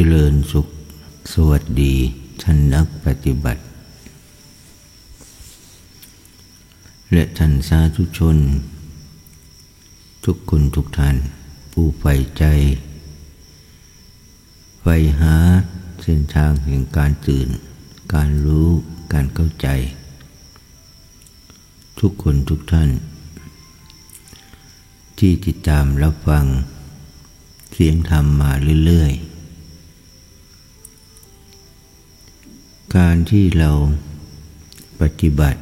เจริญสุข สวัสดีท่านนักปฏิบัติ และท่านสาธุชน ทุกคนทุกท่าน ผู้ใฝ่ใจใฝ่หาเส้นทางแห่งการตื่น การรู้การเข้าใจ ทุกคนทุกท่าน ที่ติดตามรับฟัง เสียงธรรมมาเรื่อยๆ การที่เราปฏิบัติ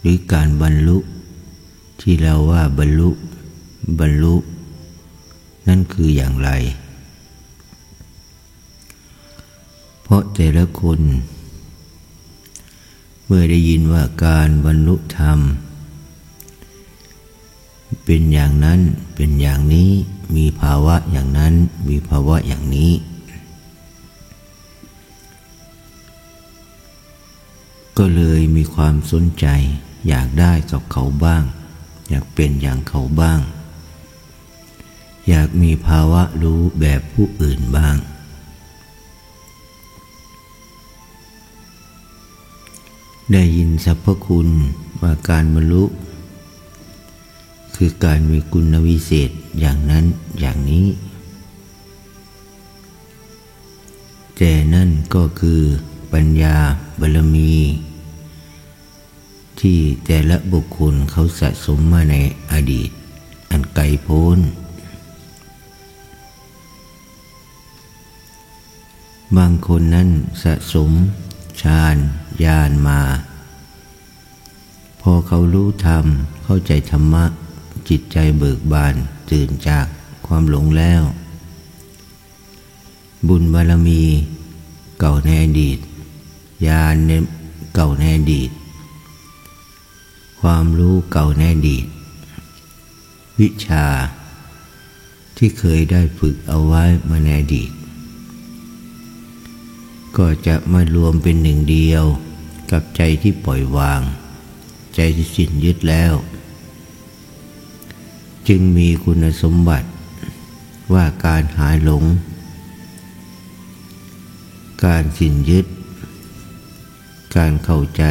หรือการบรรลุที่เราว่าบรรลุ บรรลุ นั่นคืออย่างไร เพราะแต่ละคน เมื่อได้ยินว่าการบรรลุธรรม เป็นอย่างนั้นเป็นอย่างนี้มีภาวะอย่างนั้นมีภาวะอย่างนี้ ก็เลยมีความสนใจ อยากได้กับเขาบ้าง อยากเป็นอย่างเขาบ้าง อยากมีภาวะรู้แบบผู้อื่นบ้าง ได้ยินสรรพคุณว่าการบรรลุ คือการมีคุณวิเศษอย่างนั้นอย่างนี้ แต่นั่นก็คือ ปัญญาบารมี ที่แต่ละบุคคลเขาสะสมมาในอดีต อันไกลโพ้น บางคนนั้นสะสมฌานญาณมา พอเขารู้ธรรม เข้าใจธรรมะ จิตใจเบิกบานตื่นจากความหลงแล้ว บุญบารมีเก่าในอดีต ญาณเก่าในอดีต ความรู้เก่าในอดีต วิชาที่เคยได้ฝึกเอาไว้มาในอดีต ก็จะมารวมเป็นหนึ่งเดียวกับใจที่ปล่อยวาง ใจที่สิ้นยึดแล้ว จึงมีคุณสมบัติว่าการหายหลง การสิ้นยึด การเข้าใจ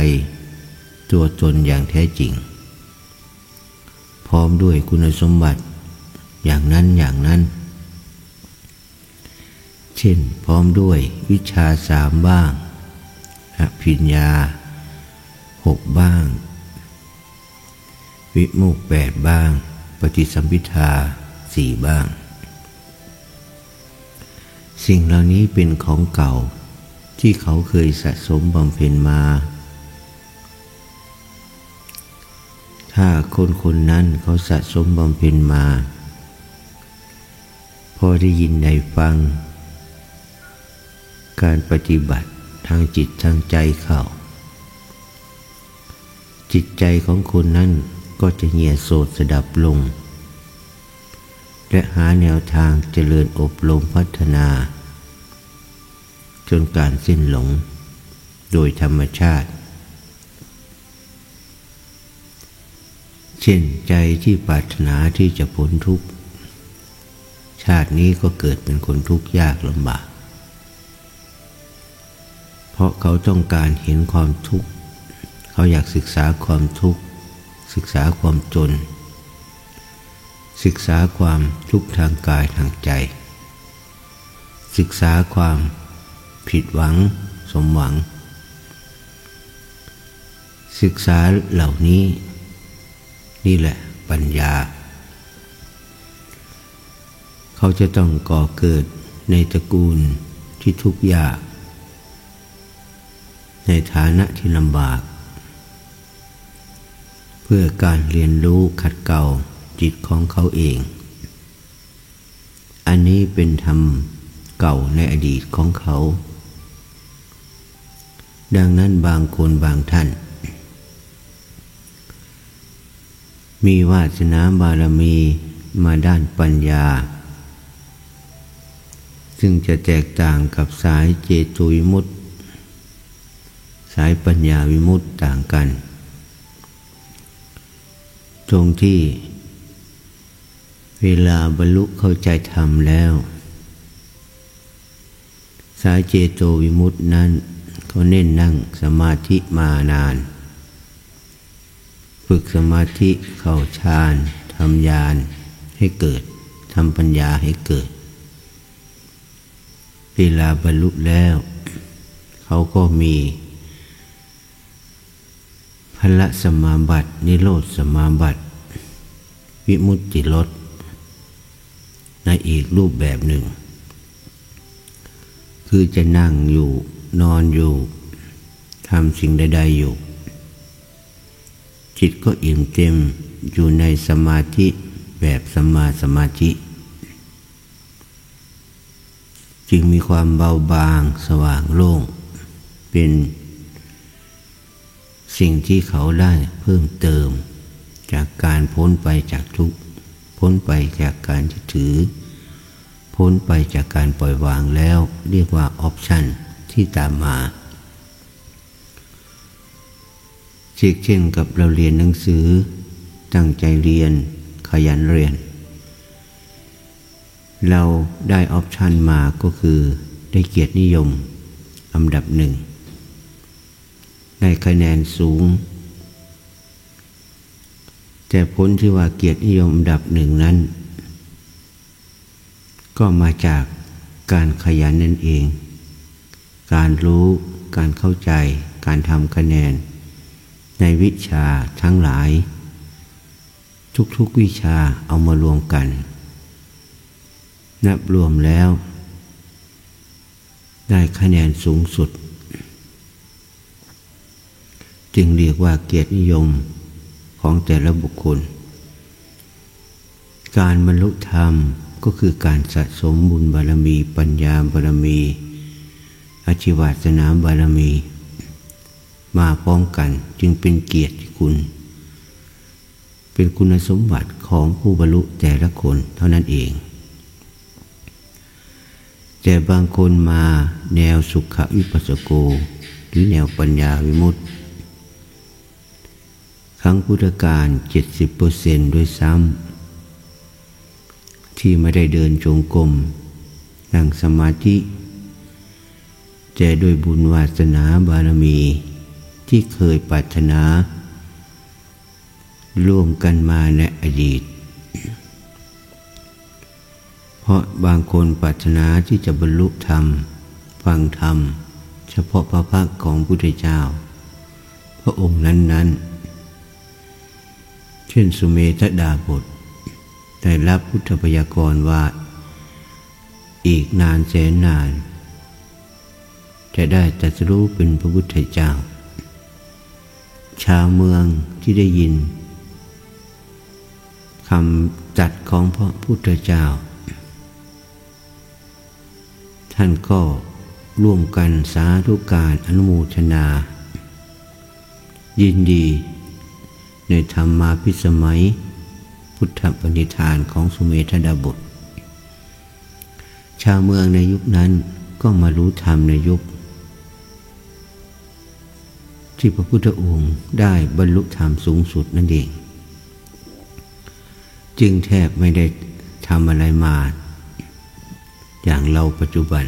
ตัวตนอย่างแท้จริง พร้อมด้วยคุณสมบัติอย่างนั้นอย่างนั้น เช่น พร้อมด้วยวิชาสามบ้างอภิญญาหกบ้าง วิมุกแปดบ้าง ปฏิสัมพิทาสี่บ้าง สิ่งเหล่านี้เป็นของเก่า ที่เขาเคยสะสมบำเพ็ญมา ถ้าคนคนนั้นเขาสะสมบำเพ็ญมา พอได้ยินได้ฟัง การปฏิบัติทางจิตทางใจเขาจิตใจของคนนั้นก็จะเหี่ยโสดสดับลง และหาแนวทางเจริญอบรมพัฒนา จนการสิ้นหลง โดยธรรมชาติ เช่นใจที่ปรารถนาที่จะพ้นทุกข์ชาตินี้ก็เกิดเป็นคนทุกข์ยากลำบาก เพราะเขาต้องการเห็นความทุกข์ เขาอยากศึกษาความทุกข์ ศึกษาความจน ศึกษาความทุกข์ทางกายทางใจ ศึกษาความ ผิดหวัง สมหวัง ศึกษาเหล่านี้ นี่แหละปัญญา เขาจะต้องก่อเกิดในตระกูลที่ทุกข์ยาก ในฐานะที่ลำบาก เพื่อการเรียนรู้ขัดเกลาจิตของเขาเอง อันนี้เป็นธรรมเก่าในอดีตของเขา ดังนั้นบางคนบางท่าน มีวาสนาบารมีมาด้านปัญญา ซึ่งจะแตกต่างกับสายเจตุวิมุตติ สายปัญญาวิมุตติต่างกัน ตรงที่เวลาบรรลุเข้าใจธรรมแล้ว สายเจโตวิมุตตินั้น เขาเน้นนั่งสมาธิมานาน ฝึกสมาธิเข้าฌานทำญาณให้เกิดทำปัญญาให้เกิดเวลาบรรลุแล้ว เขาก็มีพละสมาบัติ นิโรธสมาบัติ วิมุตติรสในอีกรูปแบบหนึ่ง คือจะนั่งอยู่ นอนอยู่ทำสิ่งใด ๆอยู่ จิตก็อิ่มเต็มอยู่ในสมาธิแบบสมาสมาธิ จึงมีความเบาบางสว่างโล่ง เป็นสิ่งที่เขาได้เพิ่มเติมจากการพ้นไปจากทุกข์พ้นไปจากการถือ พ้นไปจากการปล่อยวางแล้วเรียกว่าออปชั่น ที่ตามมาเช่นกับเราเรียนหนังสือ ตั้งใจเรียน ขยันเรียน เราได้ออปชันมาก็คือได้เกียรตินิยมอันดับหนึ่งได้คะแนนสูง แต่ผลที่ว่าเกียรตินิยมอันดับหนึ่งนั้น ก็มาจากการขยันนั่นเอง การรู้ การเข้าใจ การทำคะแนน ในวิชาทั้งหลาย ทุกๆวิชาเอามารวมกัน นับรวมแล้ว ได้คะแนนสูงสุด จึงเรียกว่าเกียรตินิยมของแต่ละบุคคล การบรรลุธรรมก็คือการสะสมบุญบารมี ปัญญาบารมี อาชีวาสนามบารมี มาพร้อมกันจึงเป็นเกียรติคุณ เป็นคุณสมบัติของผู้บรรลุแต่ละคนเท่านั้นเอง แต่บางคนมาแนวสุขวิปัสสโก หรือแนวปัญญาวิมุตติครั้งพุทธกาลเจ็ดสิบเปอร์เซนต์ด้วยซ้ำที่ไม่ได้เดินจงกรมนั่งสมาธิ แต่โดยบุญวาสนาบารมีที่เคยปรารถนา ร่วมกันมาในอดีต เพราะบางคนปรารถนาที่จะบรรลุธรรม ฟังธรรม เฉพาะพระพักของพุทธเจ้า พระองค์นั้น ๆ เช่นสุเมธดาบทได้รับพุทธพยากรว่า อีกนานแสนนาน จะได้ตัดรู้เป็นพระพุทธเจ้า ชาวเมืองที่ได้ยินคำจัดของพระพุทธเจ้า ท่านก็ร่วมกันสาธุการอนุโมทนา ยินดีในธรรมาพิสมัย พุทธปณิธานของสุเมธดาบทชาวเมืองในยุคนั้นก็มารู้ธรรมในยุค ที่พระพุทธองค์ได้บรรลุธรรมสูงสุดนั่นเอง จึงแทบไม่ได้ทำอะไรมา อย่างเราปัจจุบัน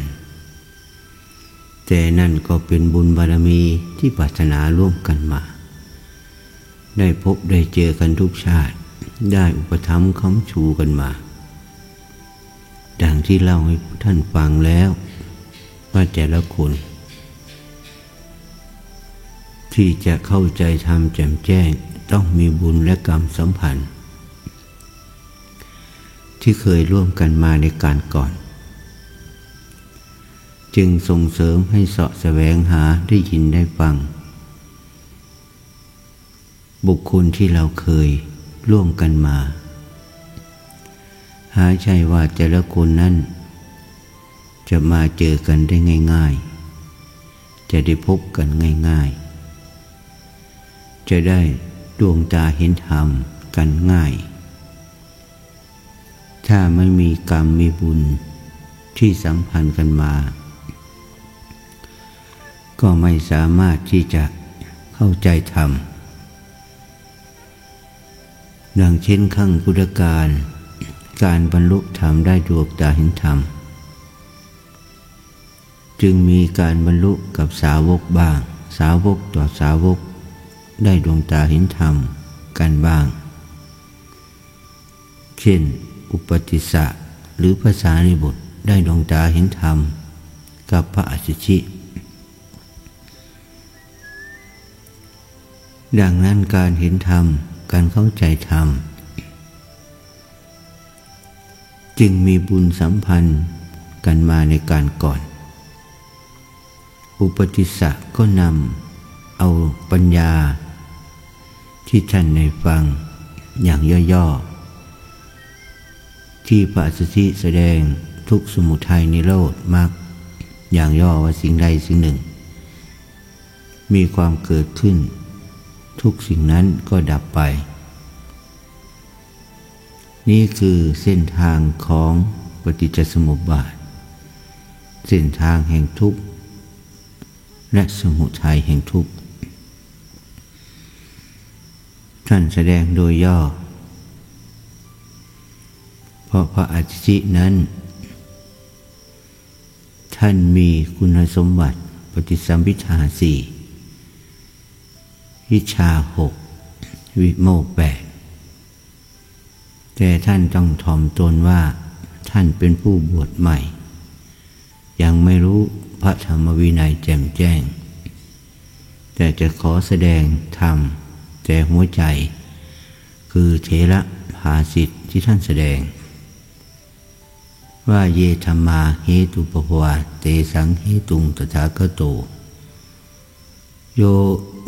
แต่นั่นก็เป็นบุญบารมีที่ปรารถนาร่วมกันมา ได้พบได้เจอกันทุกชาติ ได้อุปถัมคำชูกันมา ดังที่เล่าให้ท่านฟังแล้วว่าแต่ละคน ที่จะเข้าใจทำแจ่มแจ้ง ต้องมีบุญและกรรมสัมพันธ์ ที่เคยร่วมกันมาในการก่อน จึงส่งเสริมให้เสาะแสวงหาได้ยินได้ฟัง บุคคลที่เราเคยร่วมกันมา หาใช่ว่าแต่ละคนนั้น จะมาเจอกันได้ง่าย ๆ จะได้พบกันง่าย ๆ จะได้ดวงตาเห็นธรรมกันง่าย ถ้าไม่มีกรรมมีบุญที่สัมพันธ์กันมา ก็ไม่สามารถที่จะเข้าใจธรรมดังเช่นขั้งพุทธการการบรรลุธรรมได้ดวงตาเห็นธรรม จึงมีการบรรลุกับสาวกบ้าง สาวกต่อสาวก ได้ดวงตาเห็นธรรมกันบ้าง เช่น อุปติสะหรือภาษาในบทได้ดวงตาเห็นธรรม กับพระอาชิชิดังนั้นการเห็นธรรม การเข้าใจธรรม จึงมีบุญสัมพันธ์กันมาในการก่อน อุปติสสะก็นำเอาปัญญา ที่ท่านในฟังอย่างย่อๆ ที่พระสุธิแสดงทุกสมุทัยในโลดมากอย่างย่อว่าสิ่งใดสิ่งหนึ่ง มีความเกิดขึ้น ทุกสิ่งนั้นก็ดับไป นี่คือเส้นทางของปฏิจจสมุปบาท เส้นทางแห่งทุกข์และสมุทัยแห่งทุกข์ ท่านแสดงโดยย่อ เพราะพระอาชินั้น ท่านมีคุณสมบัติปฏิสัมพิทาสี่วิชาหกวิโมกแปดแต่ท่านต้องถ่อมตนว่าท่านเป็นผู้บวชใหม่ ยังไม่รู้พระธรรมวินัยแจ่มแจ้ง แต่จะขอแสดงธรรม แต่หัวใจ คือเทระภาสิทธิ์ที่ท่านแสดง ว่าเยธรรมาเหตุปภวาเตสังเหตุงตถาคโต โย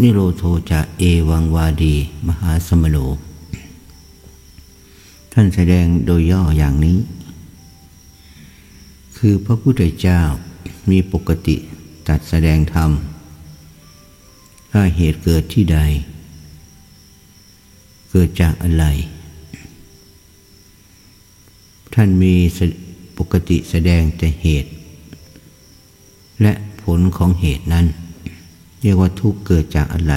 นิโรโทจะเอวังวาดี มหาสมโนท่านแสดงโดยย่ออย่างนี้ คือพระพุทธเจ้ามีปกติตัดแสดงธรรมถ้าเหตุเกิดที่ใด เกิดจากอะไร ท่านมีปกติแสดงแต่เหตุ และผลของเหตุนั้น เรียกว่าทุกข์เกิดจากอะไร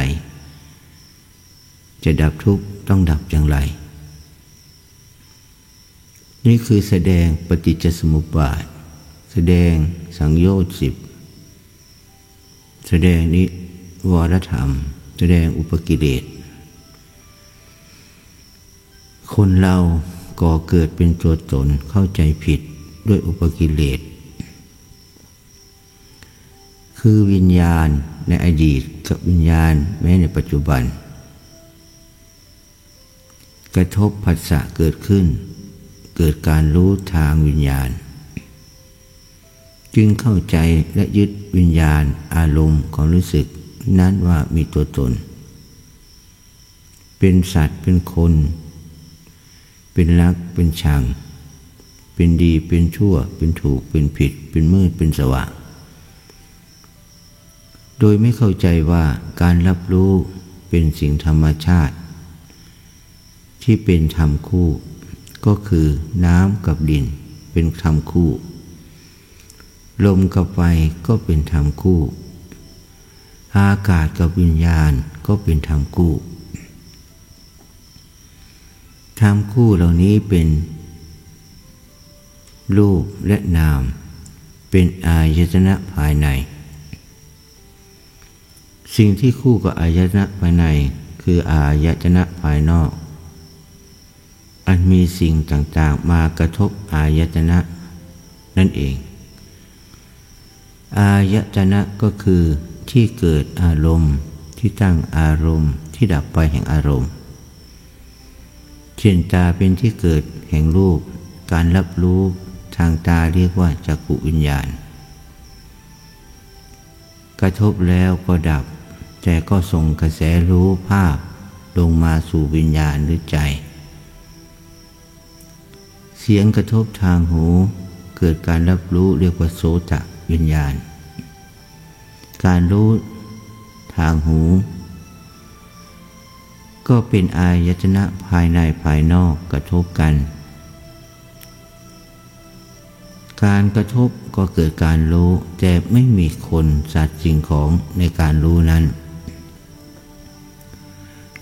จะดับทุกข์ต้องดับอย่างไร นี่คือแสดงปฏิจจสมุปบาท แสดงสังโยชน์สิบแสดงนิวรธรรม แสดงอุปกิเลส คนเราก่อเกิดเป็นตัวตนเข้าใจผิดด้วยอุปกิเลส คือวิญญาณในอดีตกับวิญญาณแม้ในปัจจุบัน กระทบผัสสะเกิดขึ้น เกิดการรู้ทางวิญญาณ จึงเข้าใจและยึดวิญญาณอารมณ์ของรู้สึกนั้นว่ามีตัวตน เป็นสัตว์เป็นคน เป็นรักเป็นชัง เป็นดีเป็นชั่ว เป็นถูกเป็นผิด เป็นมืดเป็นสว่างโดยไม่เข้าใจว่าการรับรู้เป็นสิ่งธรรมชาติ ที่เป็นธรรมคู่ ก็คือน้ำกับดินเป็นธรรมคู่ ลมกับไฟก็เป็นธรรมคู่ อากาศกับวิญญาณก็เป็นธรรมคู่ ธรรมคู่เหล่านี้เป็นรูปและนาม เป็นอายตนะภายใน สิ่งที่คู่กับอายตนะภายใน คืออายตนะภายนอก อันมีสิ่งต่างๆมากระทบอายตนะ นั่นเอง อายตนะก็คือที่เกิดอารมณ์ที่ตั้งอารมณ์ที่ดับไปแห่งอารมณ์ ช่นตาเป็นที่เกิดแห่งรูป การรับรู้ทางตาเรียกว่าจักขุวิญญาณ กระทบแล้วก็ดับ แต่ก็ส่งกระแสรู้ภาพลงมาสู่วิญญาณหรือใจ เสียงกระทบทางหู เกิดการรับรู้เรียกว่าโสตวิญญาณ การรู้ทางหู ก็เป็นอายตนะภายในภายนอกกระทบกัน การกระทบก็เกิดการรู้ แต่ไม่มีคนสัตว์สิ่งของในการรู้นั้น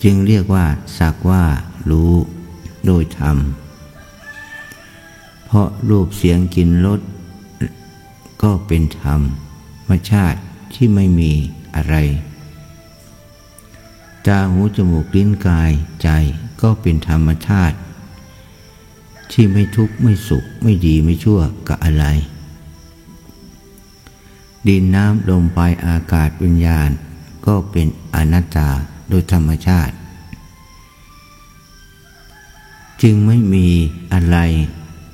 จึงเรียกว่า สักว่า รู้ โดยธรรม เพราะรูปเสียงกลิ่นรสก็เป็นธรรมมชาติที่ไม่มีอะไร ตาหูจมูกลิ้นกายใจก็เป็นธรรมชาติ ที่ไม่ทุกข์ไม่สุขไม่ดีไม่ชั่วกับอะไร ดินน้ำลมไฟอากาศวิญญาณ ก็เป็นอนัตตาโดยธรรมชาติ จึงไม่มีอะไร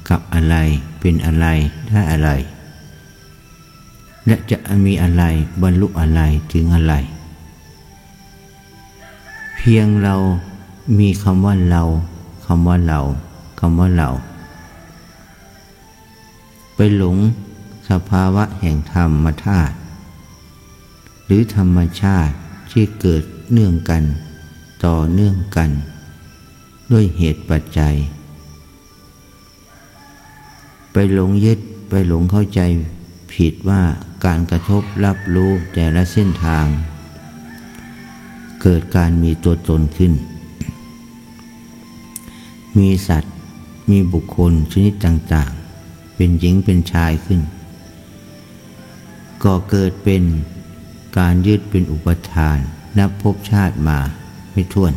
กับอะไรเป็นอะไรได้อะไร และจะมีอะไรบรรลุอะไรถึงอะไร เพียงเรามีคำว่าเราคำว่าเราคำว่าเรา ไปหลงสภาวะแห่งธรรมธาตุหรือธรรมชาติที่เกิดเนื่องกัน ต่อเนื่องกัน ด้วยเหตุปัจจัย ไปหลงยึดไปหลงเข้าใจผิดว่าการกระทบรับรู้แต่ละเส้นทาง เกิดการมีตัวตนขึ้น มีสัตว์ มีบุคคลชนิดต่างๆ เป็นหญิงเป็นชายขึ้น ก็เกิดเป็นการยึดเป็นอุปทาน นับพบชาติมาไม่ท้วน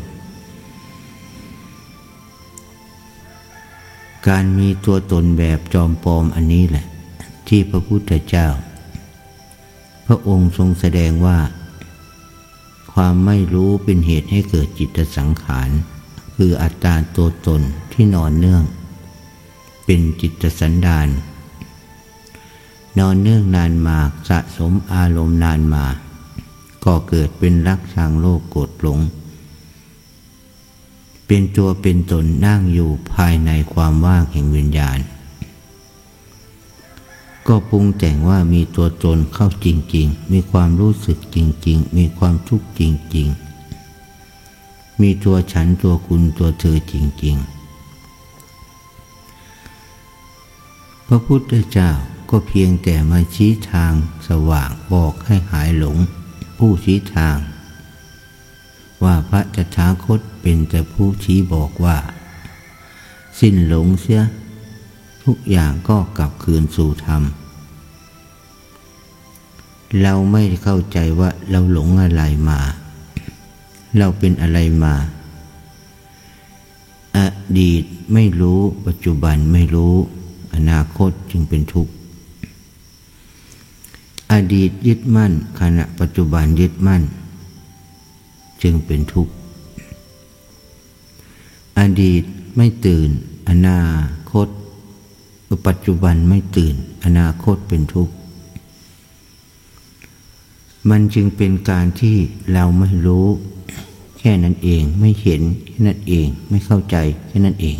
การมีตัวตนแบบจอมปลอมอันนี้แหละ ที่พระพุทธเจ้า พระองค์ทรงแสดงว่า ความไม่รู้เป็นเหตุให้เกิดจิตสังขาร คืออัตตาตัวตนที่นอนเนื่อง เป็นจิตสันดาน นอนเนื่องนานมาสะสมอารมณ์นานมา ก็เกิดเป็นรักชังโลกโกรธหลง เป็นตัวเป็นตนนั่งอยู่ภายในความว่างแห่งวิญญาณ ก็ปรุงแต่งว่ามีตัวตนเข้าจริง ๆ มีความรู้สึกจริง ๆ มีความทุกข์จริง ๆ มีตัวฉันตัวคุณตัวเธอจริง ๆ พระพุทธเจ้าก็เพียงแต่มาชี้ทางสว่างบอกให้หายหลง ผู้ชี้ทาง ว่าพระจัตาคตเป็นแต่ผู้ชี้บอกว่า สิ้นหลงเสีย ทุกอย่างก็กลับคืนสู่ธรรม เราไม่เข้าใจว่าเราหลงอะไรมา เราเป็นอะไรมา อดีตไม่รู้ปัจจุบันไม่รู้ อนาคตจึงเป็นทุกข์ อดีตยึดมั่น ขณะปัจจุบันยึดมั่น จึงเป็นทุกข์ อดีตไม่ตื่น อนาคต ปัจจุบันไม่ตื่น อนาคตเป็นทุกข์ มันจึงเป็นการที่เราไม่รู้ แค่นั้นเองไม่เห็นแค่นั้นเองไม่เข้าใจแค่นั้นเอง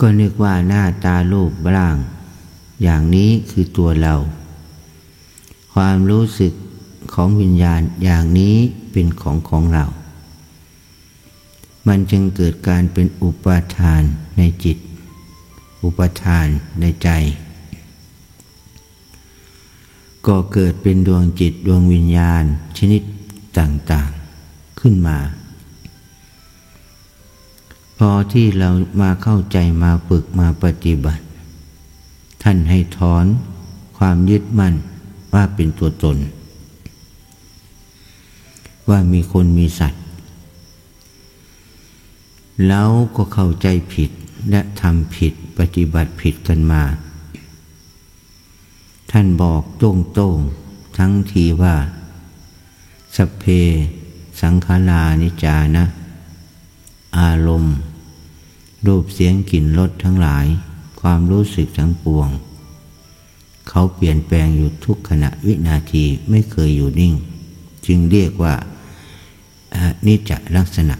ก็นึกว่าหน้าตารูปร่าง อย่างนี้คือตัวเรา ความรู้สึกของวิญญาณอย่างนี้เป็นของของเรา มันจึงเกิดการเป็นอุปาทานในจิต อุปทานในใจ ก็เกิดเป็นดวงจิตดวงวิญญาณชนิดต่างๆขึ้นมา พอที่เรามาเข้าใจมาฝึกมาปฏิบัติ ท่านให้ถอนความยึดมั่นว่าเป็นตัวตน ว่ามีคนมีสัตว แล้วก็เข้าใจผิดและทำผิดปฏิบัติผิดกันมา ท่านบอกโต้งโต้งทั้งทีว่า สเพ สังขารานิจานะ อารมณ์ รูปเสียงกลิ่นรสทั้งหลาย ความรู้สึกทั้งปวง เขาเปลี่ยนแปลงอยู่ทุกขณะวินาทีไม่เคยอยู่นิ่ง จึงเรียกว่านิจลักษณะ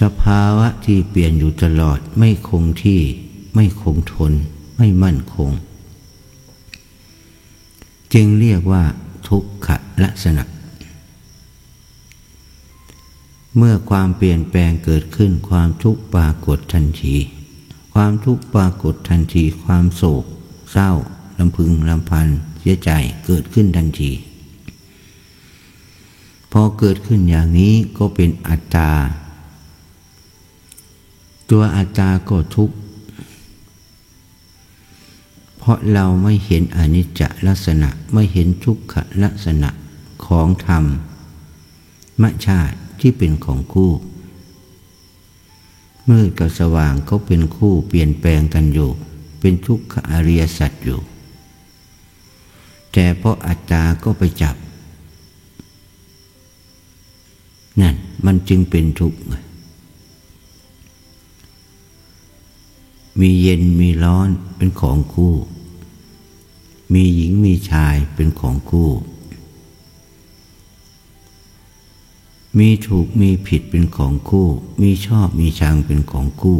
สภาวะที่เปลี่ยนอยู่ตลอดไม่คงที่ ไม่คงทน ไม่มั่นคง จึงเรียกว่าทุกขลักษณะ เมื่อความเปลี่ยนแปลงเกิดขึ้นความทุกข์ปรากฏทันที ความทุกข์ปรากฏทันที ความโศก เศร้าลำพึงลำพันเสียใจเกิดขึ้นทันที พอเกิดขึ้นอย่างนี้ก็เป็นอัตตา ตัวอัตตาก็ทุกข์ เพราะเราไม่เห็นอนิจจลักษณะไม่เห็นทุกขลักษณะของธรรมมชาติที่เป็นของคู่มืดกับสว่างเขาเป็นคู่เปลี่ยนแปลงกันอยู่ เป็นทุกขอริยสัจอยู่ แต่เพราะอัตตาก็ไปจับ นั่นมันจึงเป็นทุกข์ มีเย็นมีร้อนเป็นของคู่ มีหญิงมีชายเป็นของคู่ มีถูกมีผิดเป็นของคู่ มีชอบมีชังเป็นของคู่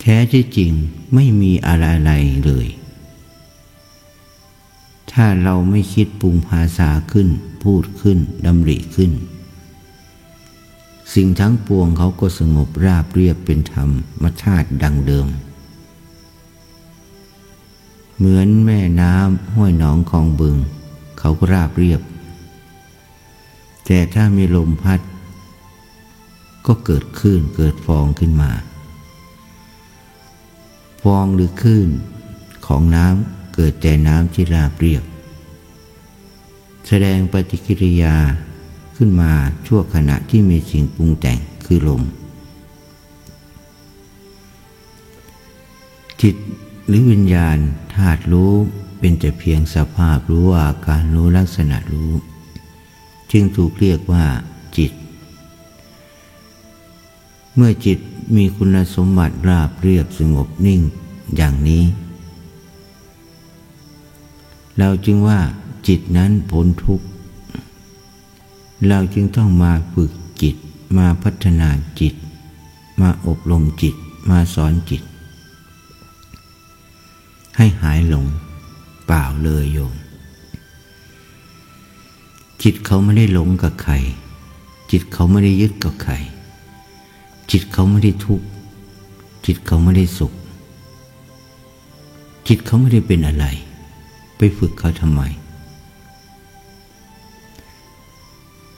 แท้ที่จริงไม่มีอะไรเลย ถ้าเราไม่คิดปรุงภาษาขึ้น พูดขึ้นดำริขึ้น สิ่งทั้งปวงเขาก็สงบราบเรียบเป็นธรรมมชาติดังเดิม เหมือนแม่น้ำห้วยหนองคลองบึง เขาก็ราบเรียบ แต่ถ้ามีลมพัด ก็เกิดคลื่นเกิดฟองขึ้นมา ฟองหรือคลื่นของน้ำเกิดแต่น้ำที่ราบเรียบ แสดงปฏิกิริยา ขึ้นมาชั่วขณะที่มีสิ่งปรุงแต่งคือลม จิตหรือวิญญาณธาตุรู้เป็นแต่เพียงสภาพรู้อาการรู้ลักษณะรู้ จึงถูกเรียกว่าจิต เมื่อจิตมีคุณสมบัติราบเรียบสงบนิ่งอย่างนี้ เราจึงว่าจิตนั้นพ้นทุกข์ เราจึงต้องมาฝึกจิต มาพัฒนาจิต มาอบรมจิต มาสอนจิต ให้หายหลงเปล่าเลยโยม จิตเขาไม่ได้หลงกับใคร จิตเขาไม่ได้ยึดกับใคร จิตเขาไม่ได้ทุกข์ จิตเขาไม่ได้สุข จิตเขาไม่ได้เป็นอะไร ไปฝึกเขาทำไม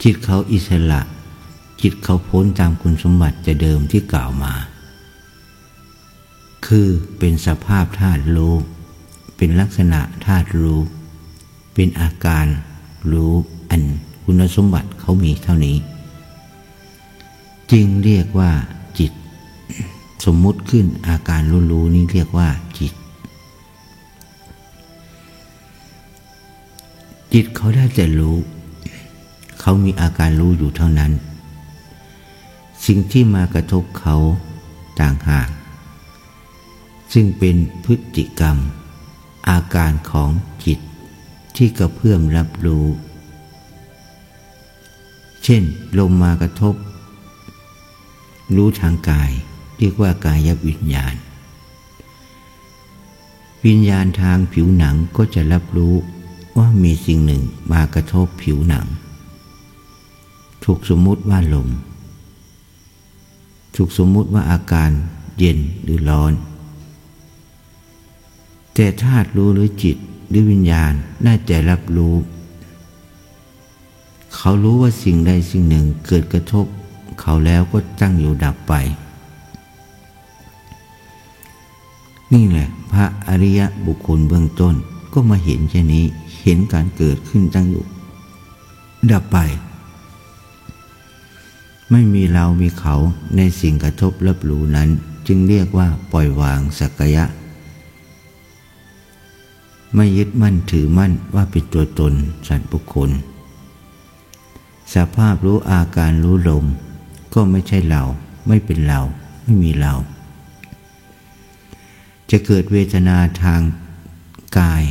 จิตเขาอิสระ จิตเขาพ้นตามคุณสมบัติจะเดิมที่กล่าวมา คือเป็นสภาพธาตุรู้ เป็นลักษณะธาตุรู้ เป็นอาการรู้อันคุณสมบัติเขามีเท่านี้ จึงเรียกว่าจิต สมมุติขึ้นอาการรู้รู้นี้เรียกว่าจิต จิตเขาได้แต่รู้ เขามีอาการรู้อยู่เท่านั้น สิ่งที่มากระทบเขาต่างหาก ซึ่งเป็นพฤติกรรม อาการของจิตที่กระเพื่อมรับรู้ เช่น ลมมากระทบ รู้ทางกายเรียกว่ากายวิญญาณ วิญญาณทางผิวหนังก็จะรับรู้ว่ามีสิ่งหนึ่งมากระทบผิวหนัง ถูกสมมุติว่าลม ถูกสมมุติว่าอาการเย็นหรือร้อน แต่ธาตุรู้หรือจิตหรือวิญญาณน่าจะรับรู้ เขารู้ว่าสิ่งใดสิ่งหนึ่งเกิดกระทบ เขาแล้วก็ตั้งอยู่ดับไป นี่แหละ พระอริยบุคคลเบื้องต้นก็มาเห็นแค่นี้เห็นการเกิดขึ้นตั้งอยู่ ดับไป ไม่มีเรามีเขาในสิ่งกระทบรับรู้นั้น จึงเรียกว่าปล่อยวางสักยะ ไม่ยึดมั่นถือมั่นว่าเป็นตัวตนสัตว์บุคคล สภาพรู้อาการรู้ลม ก็ไม่ใช่เรา ไม่เป็นเรา ไม่มีเรา จะเกิดเวทนาทางกาย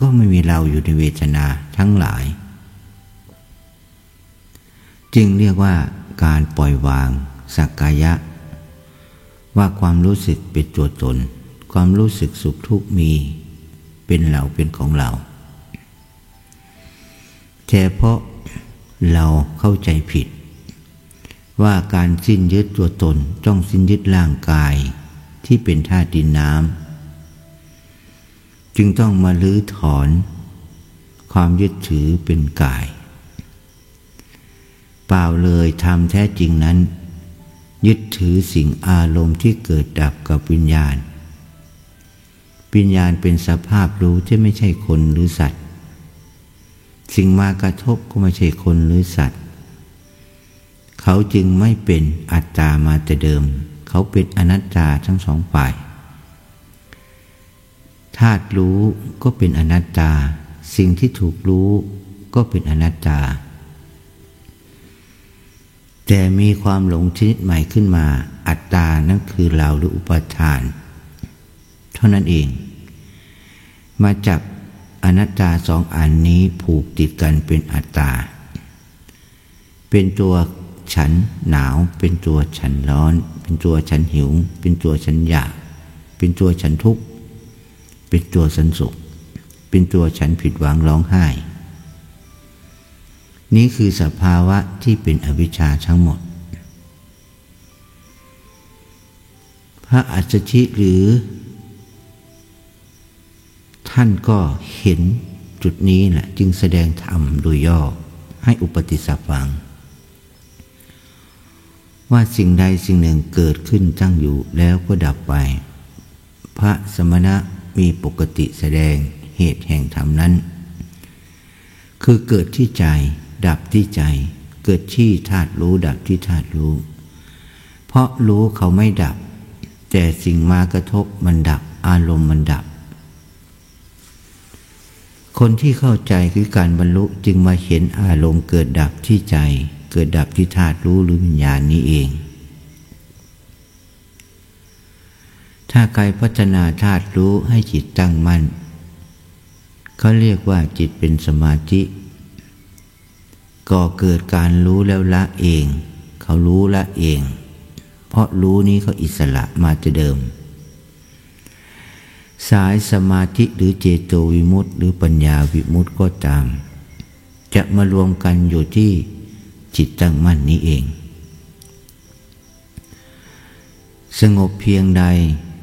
ก็ไม่มีเราอยู่ในเวทนาทั้งหลาย จึงเรียกว่า การปล่อยวาง สักกายะ ว่าความรู้สึกเป็นตัวตน ความรู้สึกสุขทุกข์มี เป็นเราเป็นของเราแต่เพราะเราเข้าใจผิด ว่าการสิ้นยึดตัวตนต้องสิ้นยึดร่างกายที่เป็นธาตุดินน้ำจึงต้องมาลื้อถอน ความยึดถือเป็นกาย เปล่าเลยทำแท้จริงนั้น ยึดถือสิ่งอารมณ์ที่เกิดดับกับวิญญาณ วิญญาณเป็นสภาพรู้ที่ไม่ใช่คนหรือสัตว์ สิ่งมากระทบก็ไม่ใช่คนหรือสัตว์ เขาจึงไม่เป็นอัตตามาแต่เดิม เขาเป็นอนัตตาทั้งสองฝ่ายธาตุรู้ก็เป็นอนัตตา สิ่งที่ถูกรู้ก็เป็นอนัตตา แต่มีความหลงชนิดใหม่ขึ้นมา อัตตานั่นคือเราหรืออุปทาน เท่านั้นเอง มาจับอนัตตาสองอันนี้ผูกติดกันเป็นอัตตา เป็นตัวฉันหนาว เป็นตัวฉันร้อน เป็นตัวฉันหิว เป็นตัวฉันอยาก เป็นตัวฉันทุกข์ เป็นตัวสันสุข เป็นตัวฉันผิดหวังร้องไห้ นี่คือสภาวะที่เป็นอวิชชาทั้งหมด พระอัจฉริหรือ ท่านก็เห็นจุดนี้แหละจึงแสดงธรรมโดยย่อให้อุปติสัฟัง ว่าสิ่งใดสิ่งหนึ่งเกิดขึ้นตั้งอยู่แล้วก็ดับไป พระสมณะมีปกติแสดงเหตุแห่งธรรมนั้น คือเกิดที่ใจ ดับที่ใจ เกิดที่ธาตุรู้ดับที่ธาตุรู้ เพราะรู้เขาไม่ดับ แต่สิ่งมากระทบมันดับ อารมณ์มันดับ คนที่เข้าใจคือการบรรลุจึงมาเห็นอารมณ์เกิดดับที่ใจ เกิดดับที่ธาตุรู้หรือวิญญาณนี้เอง ถ้าใครพัฒนาธาตุรู้ให้จิตตั้งมั่นเขาเรียกว่าจิตเป็นสมาธิ ก่อเกิดการรู้แล้วละเอง เขารู้ละเอง เพราะรู้นี้เขาอิสระมาจะเดิม สายสมาธิหรือเจโตวิมุตต์หรือปัญญาวิมุตต์ก็ตาม จะมารวมกันอยู่ที่จิตตั้งมั่นนี้เอง สงบเพียงใด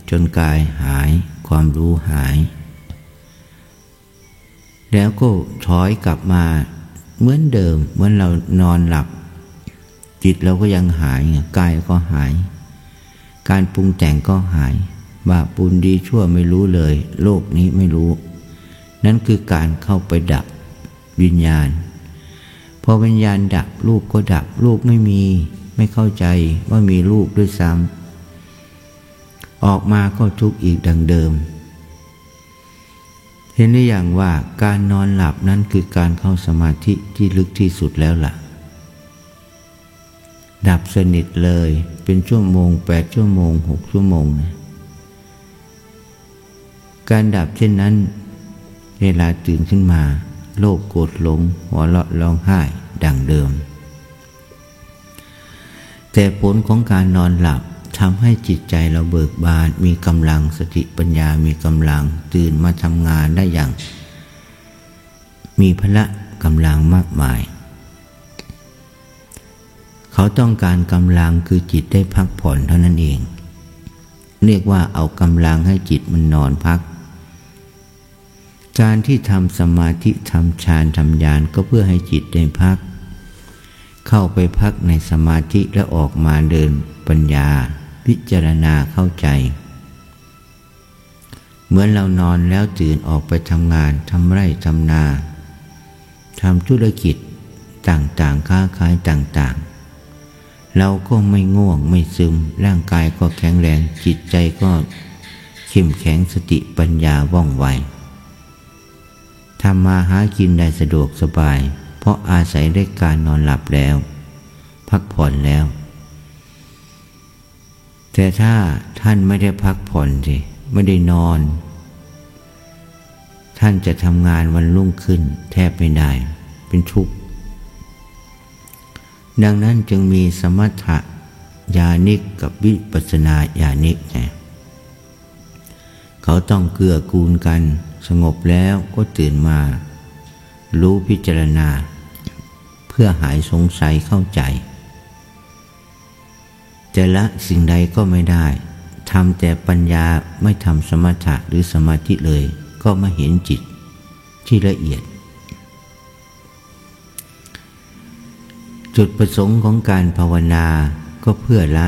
จนกายหายความรู้หาย แล้วก็ถอยกลับมา เหมือนเดิมเหมือนเรานอนหลับ จิตเราก็ยังหายกายก็หาย การปรุงแต่งก็หายบาปุญดีชั่วไม่รู้เลย โลกนี้ไม่รู้ นั่นคือการเข้าไปดับวิญญาณ พอวิญญาณดับลูกก็ดับลูกไม่มี ไม่เข้าใจว่ามีลูกด้วยซ้ำออกมาก็ทุกข์อีกดังเดิม เห็นได้อย่างว่าการนอนหลับนั้นคือการเข้าสมาธิที่ลึกที่สุดแล้วละ่ะ ดับสนิทเลยเป็นชั่วโมงแปดชั่วโมงหกชั่วโมงนะการดับเช่นนั้น เวลาตื่นขึ้นมา โลกโกรธหลง หัวเราะร้องไห้ดังเดิม แต่ผลของการนอนหลับ ทำให้จิตใจเราเบิกบานมีกำลังสติปัญญามีกำลังตื่นมาทำงานได้อย่าง มีพละกำลังมากมาย เขาต้องการกำลังคือจิตได้พักผ่อนเท่านั้นเอง เรียกว่าเอากำลังให้จิตมันนอนพัก การที่ทำสมาธิทำฌานทำญาณก็เพื่อให้จิตได้พัก เข้าไปพักในสมาธิแล้วออกมาเดินปัญญา พิจารณาเข้าใจ เหมือนเรานอนแล้วตื่นออกไปทำงานทำไร่ทำนาทำธุรกิจต่างๆ ค้าขายต่างๆ เราก็ไม่ง่วงไม่ซึม ร่างกายก็แข็งแรง จิตใจก็เข้มแข็งสติปัญญาว่องไวทำมาหากินได้สะดวกสบาย เพราะอาศัยได้การนอนหลับแล้ว พักผ่อนแล้ว แต่ถ้าท่านไม่ได้พักผ่อนสิไม่ได้นอน ท่านจะทำงานวันรุ่งขึ้น แทบไม่ได้ เป็นทุกข์ดังนั้นจึงมีสมถะญาณิกกับวิปัสนาญาณิกไงเขาต้องเกื้อกูลกัน สงบแล้วก็ตื่นมา รู้พิจารณา เพื่อหายสงสัยเข้าใจ จะละสิ่งใดก็ไม่ได้ทำแต่ปัญญาไม่ทำสมถะหรือสมาธิเลย ก็มาเห็นจิตที่ละเอียด จุดประสงค์ของการภาวนาก็เพื่อละ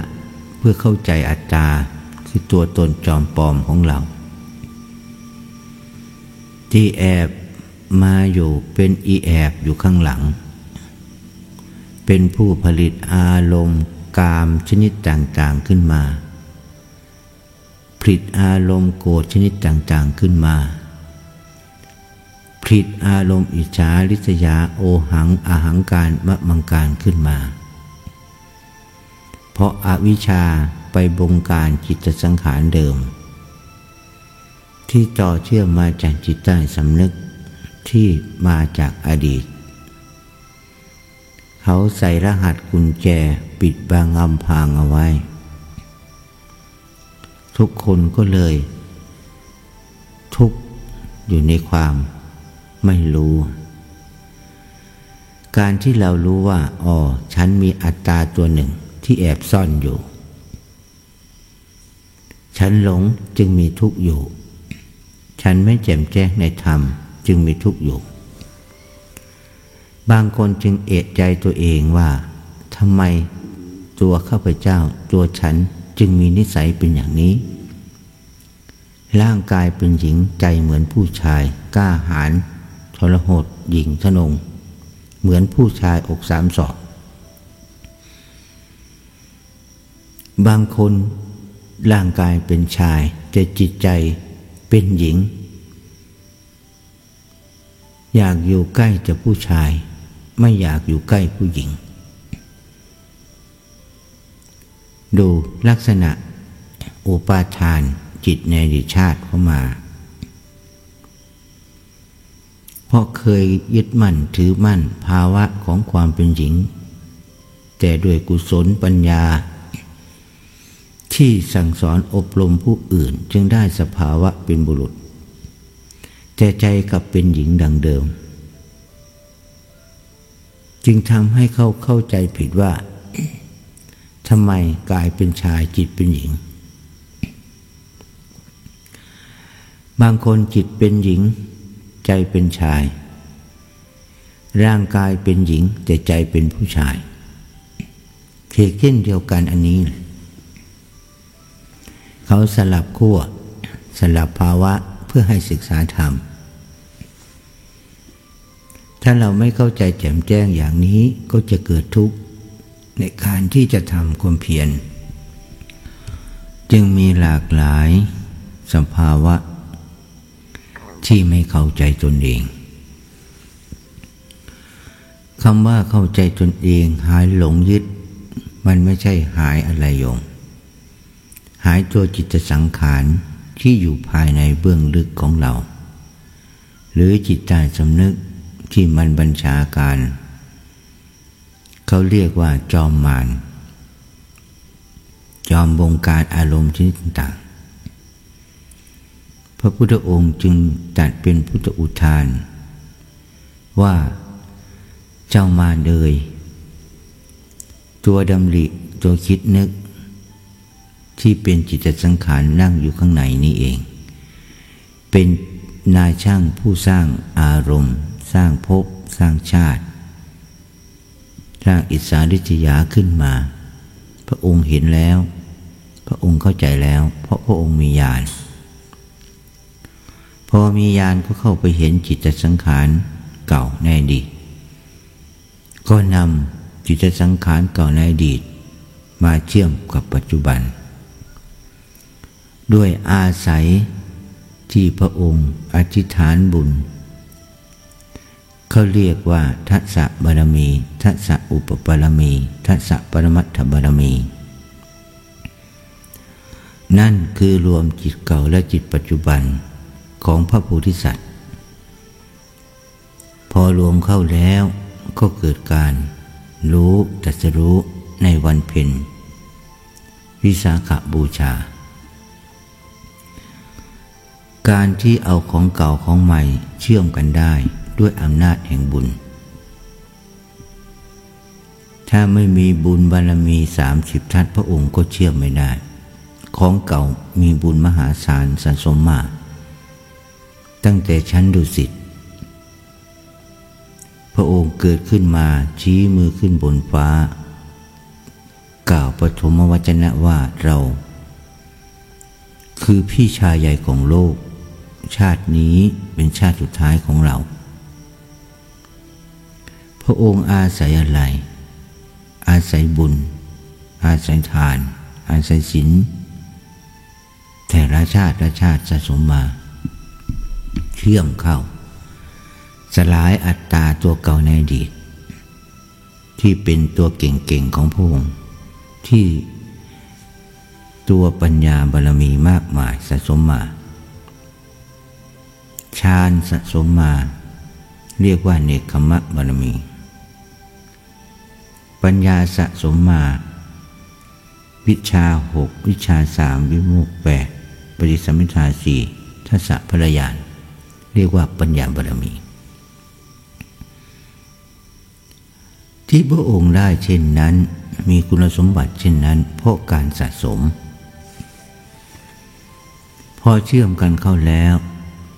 เพื่อเข้าใจอัตตาคือตัวตนจอมปลอมของเรา ที่แอบมาอยู่เป็นอีแอบอยู่ข้างหลัง เป็นผู้ผลิตอารมณ์ กามชนิดต่างๆขึ้นมา ผลิตอารมณ์โกรธชนิดต่างๆขึ้นมา ผลิตอารมณ์อิจฉาริษยาโอหังอาหังการมะมังการขึ้นมา เพราะอาวิชชาไปบงการจิตสังขารเดิม ที่ต่อเชื่อมมาจากจิตใต้สำนึกที่มาจากอดีต เขาใส่รหัสกุญแจปิดบางอำพางเอาไว้ ทุกคนก็เลย ทุกอยู่ในความไม่รู้ การที่เรารู้ว่าอ๋อฉันมีอัตตาตัวหนึ่งที่แอบซ่อนอยู่ ฉันหลงจึงมีทุกข์อยู่ ฉันไม่แจ่มแจ้งในธรรมจึงมีทุกข์อยู่ บางคนจึงเอะใจตัวเองว่าทำไมตัวข้าพเจ้าตัวฉันจึงมีนิสัยเป็นอย่างนี้ ร่างกายเป็นหญิงใจเหมือนผู้ชาย กล้าหาญทรหดหญิงทนง เหมือนผู้ชายอกสามศอกบางคนร่างกายเป็นชาย แต่จิตใจเป็นหญิง อยากอยู่ใกล้จะผู้ชาย ไม่อยากอยู่ใกล้ผู้หญิง ดูลักษณะอุปาทานจิตในดิชาติเข้ามา เพราะเคยยึดมั่นถือมั่นภาวะของความเป็นหญิง แต่ด้วยกุศลปัญญา ที่สั่งสอนอบรมผู้อื่นจึงได้สภาวะเป็นบุรุษ แต่ใจกลับเป็นหญิงดังเดิม จึงทำให้เขาเข้าใจผิดว่าทำไมกายเป็นชายจิตเป็นหญิง บางคนจิตเป็นหญิง ใจเป็นชาย ร่างกายเป็นหญิงแต่ใจเป็นผู้ชายเทเช่นเดียวกันอันนี้ เขาสลับขั้วสลับภาวะเพื่อให้ศึกษาธรรม ถ้าเราไม่เข้าใจแจ่มแจ้งอย่างนี้ก็จะเกิดทุกข์ในการที่จะทำความเพียร จึงมีหลากหลายสภาวะ ที่ไม่เข้าใจตนเองคำว่าเข้าใจตนเองหายหลงยึด มันไม่ใช่หายอะไรยงหายตัวจิตสังขารที่อยู่ภายในเบื้องลึกของเรา หรือจิตใจสำนึก ที่มันบัญชาการ เขาเรียกว่าจอมมารจอมบงการอารมณ์ชนิดต่าง พระพุทธองค์จึงตัดเป็นพุทธอุทาน ว่าเจ้ามาเดยตัวดำริตัวคิดนึก ที่เป็นจิตสังขารนั่งอยู่ข้างในนี้เอง เป็นนายช่างผู้สร้างอารมณ์ สร้างภพสร้างชาติ สร้างอิสาริจยาขึ้นมา พระองค์เห็นแล้ว พระองค์เข้าใจแล้ว เพราะพระองค์มีญาณพอมีญาณก็เข้าไปเห็นจิตสังขารเก่าในอดีตก็นำจิตสังขารเก่าในอดีต มาเชื่อมกับปัจจุบัน ด้วยอาศัยที่พระองค์อธิษฐานบุญ เขาเรียกว่าทัศบารมีทัศอุปบารมีทัศปรมัตถบารมี นั่นคือรวมจิตเก่าและจิตปัจจุบันของพระโพธิสัตว์ พอรวมเข้าแล้วก็เกิดการรู้ตัสรู้ในวันเพ็ญวิสาขบูชา การที่เอาของเก่าของใหม่เชื่อมกันได้ ด้วยอำนาจแห่งบุญ ถ้าไม่มีบุญบารมีสามสิบทัศพระองค์ก็เชื่อมไม่ได้ ของเก่ามีบุญมหาศาลสะสมมาตั้งแต่ชั้นดุสิตพระองค์เกิดขึ้นมาชี้มือขึ้นบนฟ้า กล่าวปฐมวจนะว่าเรา คือพี่ชายใหญ่ของโลก ชาตินี้เป็นชาติสุดท้ายของเรา พระองค์อาศัยอะไร อาศัยบุญ อาศัยทาน อาศัยศีลแต่ละชาติละชาติสะสมมา เชื่อมเข้า สลายอัตตาตัวเก่าในอดีต ที่เป็นตัวเก่งๆของพระองค์ที่ตัวปัญญาบารมีมากมายสะสมมาฌานสะสมมา เรียกว่าเนคขมะบารมี ปัญญาสะสมมา วิชาหกวิชาสามวิมุกแปดปริสมิทาสี่ทัศพลยาน เรียกว่าปัญญาบารมี ที่พระองค์ได้เช่นนั้น มีคุณสมบัติเช่นนั้น เพราะการสะสม พอเชื่อมกันเข้าแล้ว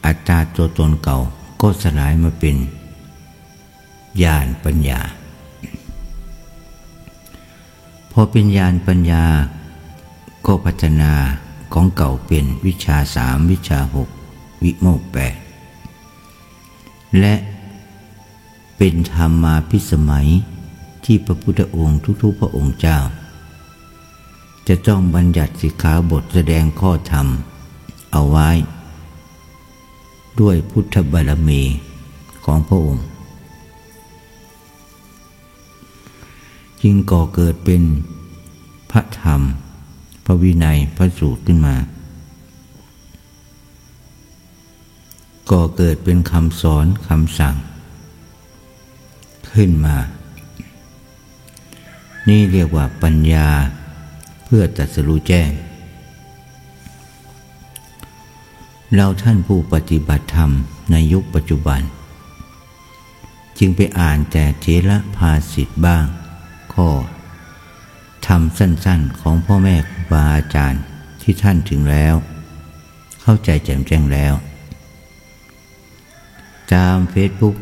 อัตตาตัวตนเก่าก็สลายมาเป็นญาณปัญญา อเป็นญาณปัญญา ก็พัฒนาของเก่าเป็นวิชาสามวิชาหกวิโมกแปดและเป็นธรรมมาพิสมัยที่พระพุทธองค์ทุกๆพระองค์เจ้า จะต้องบัญญัติสิกขาบทแสดงข้อธรรม เอาไว้ ด้วยพุทธบารมีของพระองค์ จึงก่อเกิดเป็นพระธรรม พระวินัยพระสูตรขึ้นมา ก่อเกิดเป็นคำสอนคำสั่ง ขึ้นมา นี่เรียกว่าปัญญาเพื่อตัดสรู้แจ้ง เราท่านผู้ปฏิบัติธรรมในยุคปัจจุบัน จึงไปอ่านแต่เทระภาสิทธ์บ้าง ข้อทำสั้นๆของพ่อแม่ครูบาอาจารย์ที่ท่านถึงแล้ว เข้าใจแจ่มแจ้งแล้ว ตามเฟซบุ๊ก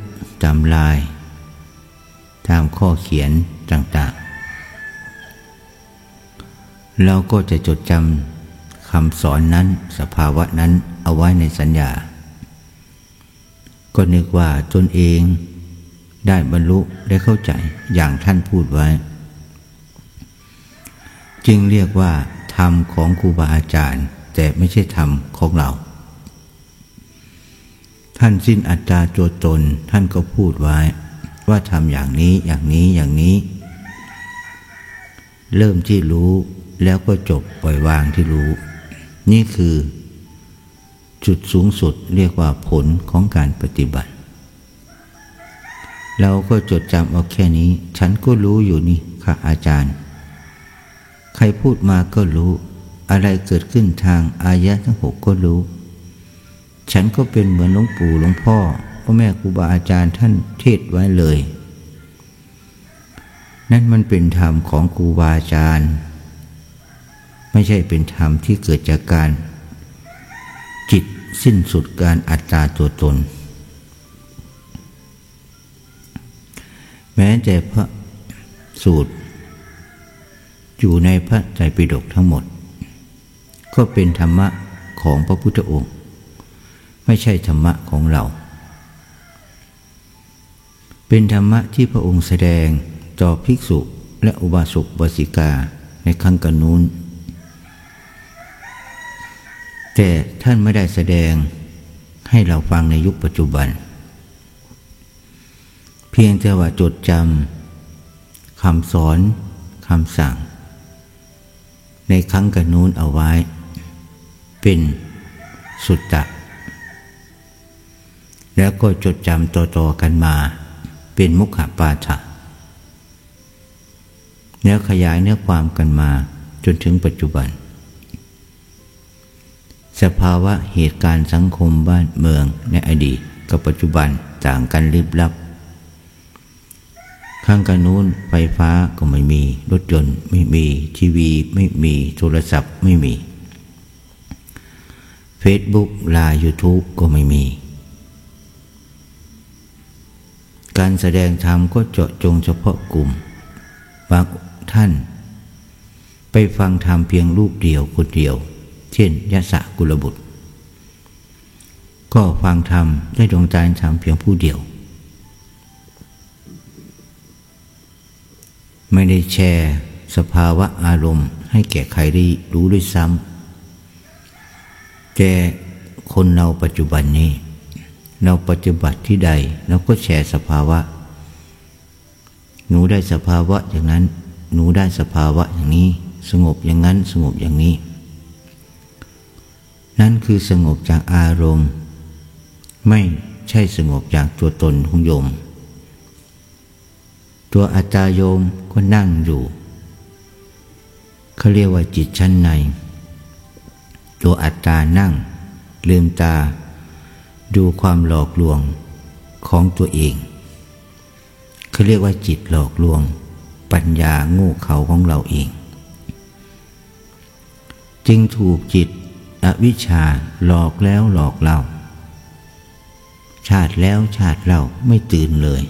ตามไลน์ตามข้อเขียนต่างๆ เราก็จะจดจำคำสอนนั้นสภาวะนั้นเอาไว้ในสัญญา ก็นึกว่าตนเอง ได้บรรลุได้เข้าใจอย่างท่านพูดไว้ จึงเรียกว่า ธรรมของครูบาอาจารย์ แต่ไม่ใช่ธรรมของเรา ท่านสิ้นอัตตาตัวตนท่านก็พูดไว้ ว่าทำอย่างนี้อย่างนี้อย่างนี้ เริ่มที่รู้แล้วก็จบปล่อยวางที่รู้ นี่คือจุดสูงสุดเรียกว่าผลของการปฏิบัติ เราก็จดจำเอาแค่นี้ ฉันก็รู้อยู่นี่ค่ะอาจารย์ ใครพูดมาก็รู้ อะไรเกิดขึ้นทางอายะทั้งหกก็รู้ ฉันก็เป็นเหมือนหลวงปู่หลวงพ่อพ่อแม่ครูบาอาจารย์ท่านเทศไว้เลย นั่นมันเป็นธรรมของครูบาอาจารย์ ไม่ใช่เป็นธรรมที่เกิดจากการ จิตสิ้นสุดการอัตตาตัวตน แม้แต่พระสูตร อยู่ในพระไตรปิฎกทั้งหมด ก็เป็นธรรมะของพระพุทธองค์ ไม่ใช่ธรรมะของเรา เป็นธรรมะที่พระองค์แสดงต่อภิกษุและอุบาสกบาสิกาในครั้งกันนู้น แต่ท่านไม่ได้แสดงให้เราฟังในยุคปัจจุบัน พียงแต่ว่าจดจำคำสอนคำสั่ง ในครั้งกันนู้นเอาไว้ เป็นสุตตะ แล้วก็จดจำต่อๆกันมา เป็นมุขปาฐะแล้วขยายเนื้อความกันมาจนถึงปัจจุบัน สภาวะเหตุการณ์สังคมบ้านเมืองในอดีตกับปัจจุบันต่างกันลิบลับ ครั้งกระนู้นไฟฟ้าก็ไม่มี รถยนต์ไม่มี ทีวีไม่มีโทรศัพท์ไม่มีเฟซบุ๊กไลน์ยูทูบก็ไม่มี การแสดงธรรมก็เจาะจงเฉพาะกลุ่มบางท่าน ไปฟังธรรมเพียงรูปเดียวคนเดียว เช่นยะสะกุลบุตร ก็ฟังธรรมได้ดวงใจธรรมเพียงผู้เดียว ไม่ได้แชร์สภาวะอารมณ์ ให้แก่ใครได้รู้ด้วยซ้ำแต่คนเราปัจจุบันนี้ เราปฏิบัติที่ใดเราก็แชร์สภาวะ หนูได้สภาวะอย่างนั้น หนูได้สภาวะอย่างนี้ สงบอย่างนั้นสงบอย่างนี้ นั่นคือสงบจากอารมณ์ ไม่ใช่สงบจากตัวตนของโยม ตัวอาจาโยมก็นั่งอยู่เขาเรียกว่าจิตชั้นใน ตัวอัตตานั่ง ลืมตา ดูความหลอกลวงของตัวเองเขาเรียกว่าจิตหลอกลวง ปัญญาโง่เขาของเราเอง จึงถูกจิตอวิชชาหลอกแล้วหลอกเรา ชาติแล้วชาติเราไม่ตื่นเลย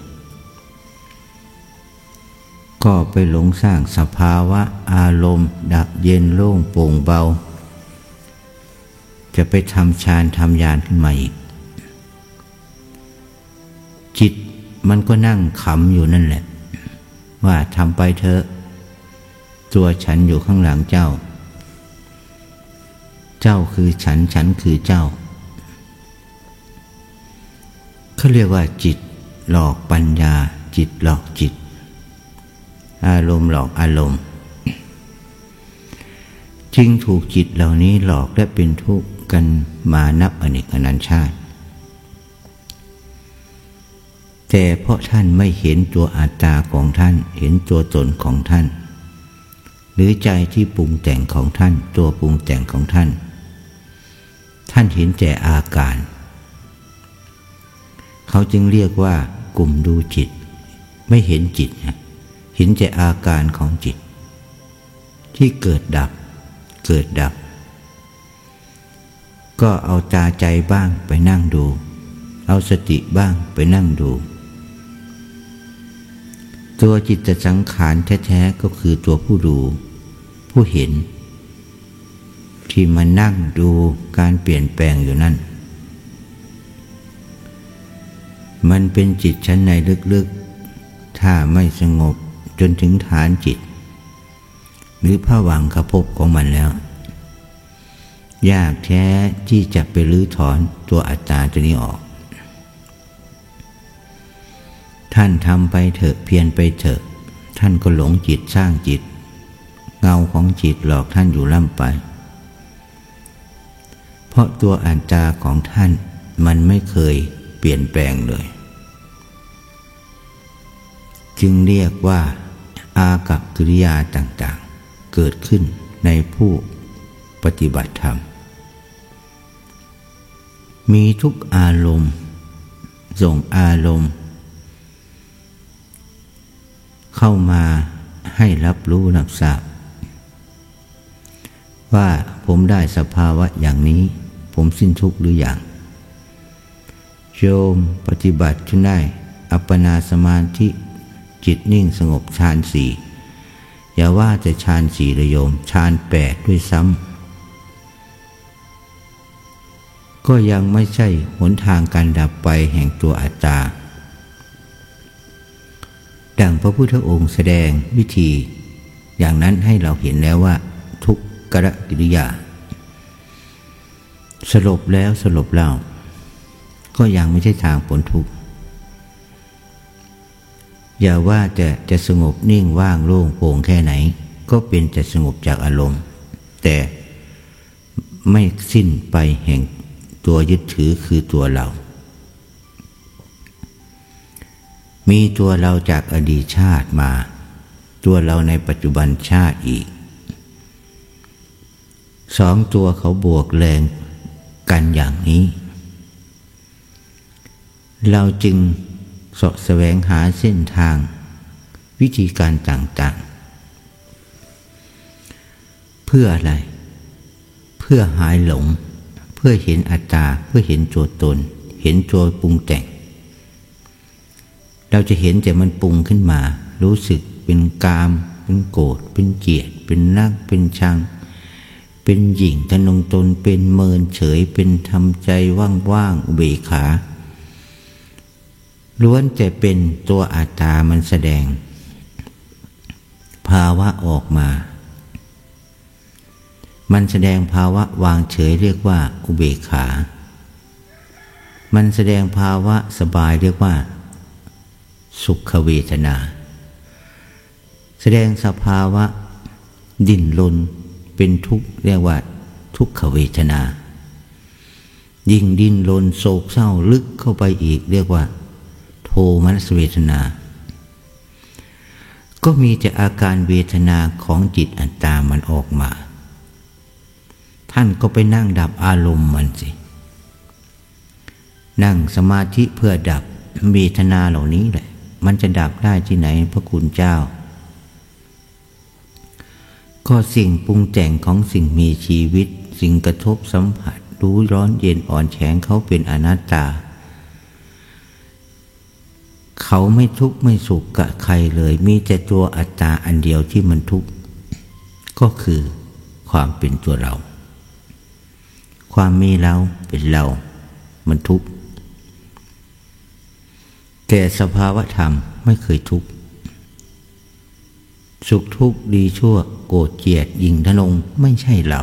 ก็ไปหลงสร้างสภาวะอารมณ์ ดับเย็นโล่งโปร่งเบา จะไปทำฌานทำยานขึ้นมาอีก จิตมันก็นั่งขำอยู่นั่นแหละ ว่าทำไปเถอะ ตัวฉันอยู่ข้างหลังเจ้า เจ้าคือฉันฉันคือเจ้าเขาเรียกว่าจิตหลอกปัญญา จิตหลอกจิต อารมณ์หลอกอารมณ์จึงถูกจิตเหล่านี้หลอกและเป็นทุกข์กันมานับอเนกอนันชาติ แต่เพราะท่านไม่เห็นตัวอัตตาของท่านเห็นตัวตนของท่าน หรือใจที่ปรุงแต่งของท่าน ตัวปรุงแต่งของท่าน ท่านเห็นแต่อาการ เขาจึงเรียกว่ากลุ่มดูจิต ไม่เห็นจิตนะ เห็นแต่อาการของจิต ที่เกิดดับ เกิดดับ ก็เอาตาใจบ้างไปนั่งดู เอาสติบ้างไปนั่งดู ตัวจิตสังขารแท้ๆก็คือตัวผู้ดู ผู้เห็น ที่มานั่งดูการเปลี่ยนแปลงอยู่นั่นมันเป็นจิตชั้นในลึกๆ ถ้าไม่สงบ จนถึงฐานจิต หรือผ้าวังขภพของมันแล้ว ยากแท้ที่จะไปรื้อถอนตัวอัตตาตัวนี้ออก ท่านทำไปเถอะเพียรไปเถอะ ท่านก็หลงจิตสร้างจิต เงาของจิตหลอกท่านอยู่ล่ำไป เพราะตัวอัตตาของท่านมันไม่เคยเปลี่ยนแปลงเลย จึงเรียกว่า อากับกิริยาต่างๆ เกิดขึ้นในผู้ปฏิบัติธรรม มีทุกอารมณ์ ส่งอารมณ์ เข้ามาให้รับรู้รับทราบ ว่าผมได้สภาวะอย่างนี้ ผมสิ้นทุกข์หรืออยังโยมปฏิบัติจนได้ อัปปนาสมาธิ จิตนิ่งสงบฌานสี่อย่าว่าจะฌานสี่ระโยมฌานแปดด้วยซ้ำก็ยังไม่ใช่หนทางการดับไปแห่งตัวอัตตา ดังพระพุทธองค์แสดงวิธี อย่างนั้นให้เราเห็นแล้วว่า ทุกกระกิริยา สลบแล้วสลบเล่า ก็ยังไม่ใช่ทางผลทุกข์ อย่าว่าจะจะสงบนิ่งว่างโล่งโปร่งแค่ไหน ก็เป็นแต่สงบจากอารมณ์ แต่ไม่สิ้นไปแห่งตัวยึดถือคือตัวเรา มีตัวเราจากอดีตชาติมา ตัวเราในปัจจุบันชาติอีก สองตัวเขาบวกแรงกันอย่างนี้ เราจึง สาะแสวงหาเส้นทาง วิธีการต่างๆ เพื่ออะไร เพื่อหายหลง เพื่อเห็นอัตตา เพื่อเห็นตัวตน เห็นตัวปรุงแต่ง เราจะเห็นแต่มันปรุงขึ้นมา รู้สึกเป็นกาม เป็นโกรธ เป็นเกลียด เป็นนัก เป็นชัง เป็นหญิงทนงตน เป็นเมินเฉย เป็นทำใจว่างๆเบขา ล้วนจะเป็นตัวอัตตามันแสดง ภาวะออกมา มันแสดงภาวะวางเฉยเรียกว่าอุเบกขา มันแสดงภาวะสบายเรียกว่า สุขเวทนา แสดงสภาวะดิ้นรนเป็นทุกข์เรียกว่า ทุกขเวทนา ยิ่งดิ้นรนโศกเศร้าลึกเข้าไปอีกเรียกว่า มัสเวทนา ก็มีแต่อาการเวทนาของจิตอัตตามันออกมา ท่านก็ไปนั่งดับอารมณ์มันสิ นั่งสมาธิเพื่อดับเวทนาเหล่านี้แหละ มันจะดับได้ที่ไหนพระคุณเจ้า ก็สิ่งปรุงแต่งของสิ่งมีชีวิต สิ่งกระทบสัมผัส รู้ร้อนเย็นอ่อนแข็งเขาเป็นอนัตตา เขาไม่ทุกข์ไม่สุขกับใครเลย มีแต่ตัวอัตตาอันเดียวที่มันทุกข์ก็คือความเป็นตัวเรา ความมีเราเป็นเรา มันทุกข์ แต่สภาวะธรรมไม่เคยทุกข์ สุขทุกข์ดีชั่วโกรธเกลียดยิงทนงไม่ใช่เรา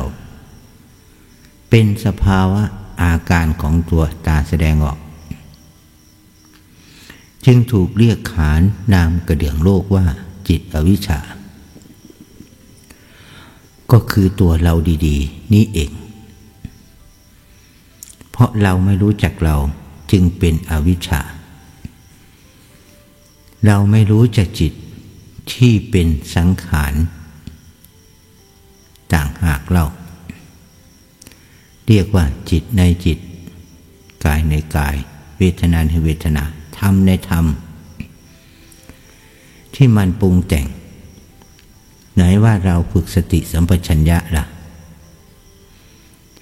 เป็นสภาวะอาการของตัวตาแสดงออก จึงถูกเรียกขานนามกระเดื่องโลกว่าจิตอวิชชา ก็คือตัวเราดีๆ นี่เอง เพราะเราไม่รู้จักเราจึงเป็นอวิชชา เราไม่รู้จักจิตที่เป็นสังขาร ต่างหากเรา เรียกว่าจิตในจิต กายในกาย เวทนาในเวทนา ธรรมในธรรม ที่มันปรุงแต่ง ไหนว่าเราฝึกสติสัมปชัญญะละ่ะ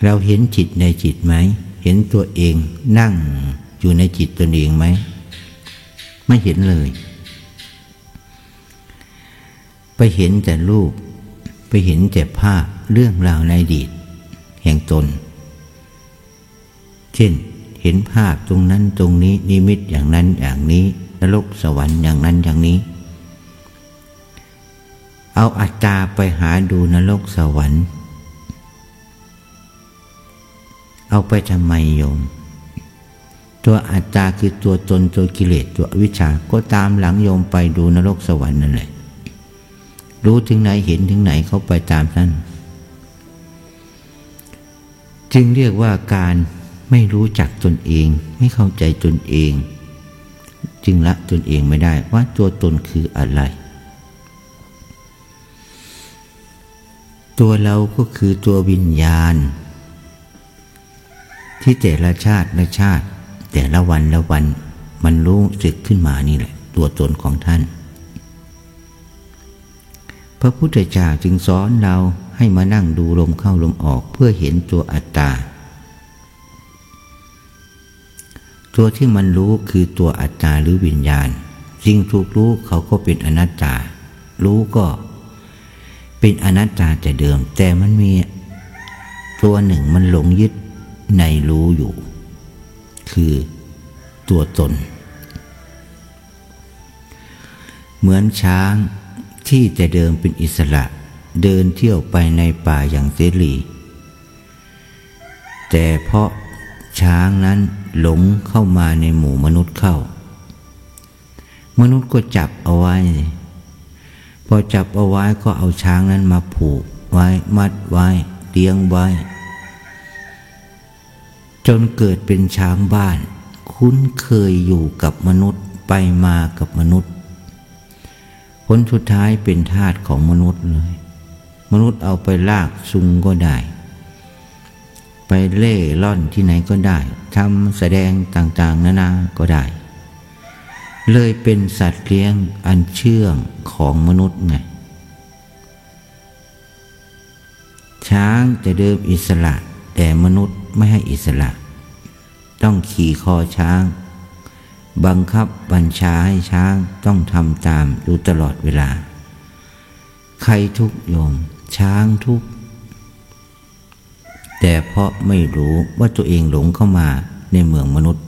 เราเห็นจิตในจิตไหม เห็นตัวเองนั่งอยู่ในจิตตัวเองไหม ไม่เห็นเลย ไปเห็นแต่รูป ไปเห็นแต่ภาพเรื่องราวในอดีตแห่งตน เช่น เห็นภาพตรงนั้นตรงนี้นิมิตอย่างนั้นอย่างนี้นรกสวรรค์อย่างนั้นอย่างนี้ เอาอัตตาไปหาดูนรกสวรรค์ เอาไปทำไมโยม ตัวอัตตาคือตัวตนตัวกิเลสตัววิชาก็ตามหลังโยมไปดูนรกสวรรค์นั่นแหละรู้ถึงไหนเห็นถึงไหนเขาไปตามนั้น จึงเรียกว่าการ ไม่รู้จักตนเอง ไม่เข้าใจตนเอง จึงละตนเองไม่ได้ว่าตัวตนคืออะไร ตัวเราก็คือตัววิญญาณ ที่แต่ละชาติละชาติ แต่ละวันละวันมันรู้สึกขึ้นมานี่แหละ ตัวตนของท่าน พระพุทธเจ้าจึงสอนเราให้มานั่งดูลมเข้าลมออกเพื่อเห็นตัวอัตตา ตัวที่มันรู้คือตัวอัตตาหรือวิญญาณ สิ่งถูกรู้เขาก็เป็นอนัตตา รู้ก็เป็นอนัตตาแต่เดิม แต่มันมีตัวหนึ่งมันหลงยึดในรู้อยู่ คือตัวตน เหมือนช้างที่แต่เดิมเป็นอิสระ เดินเที่ยวไปในป่าอย่างเสรีแต่เพราะช้างนั้น หลงเข้ามาในหมู่มนุษย์เข้า มนุษย์ก็จับเอาไว้ พอจับเอาไว้ก็เอาช้างนั้นมาผูกไว้ มัดไว้เลี้ยงไว้ จนเกิดเป็นช้างบ้าน คุ้นเคยอยู่กับมนุษย์ไปมากับมนุษย์ ผลสุดท้ายเป็นทาสของมนุษย์เลย มนุษย์เอาไปลากซุงก็ได้ ไปเล่ล่อนที่ไหนก็ได้ทำแสดงต่างๆ นานาก็ได้ เลยเป็นสัตว์เลี้ยงอันเชื่องของมนุษย์ไง ช้างจะเดิมอิสระ แต่มนุษย์ไม่ให้อิสระ ต้องขี่คอช้าง บังคับบัญชาให้ช้างต้องทำตามอยู่ตลอดเวลา ใครทุกโยม ช้างทุก แต่เพราะไม่รู้ว่าตัวเองหลงเข้ามาในเมืองมนุษย์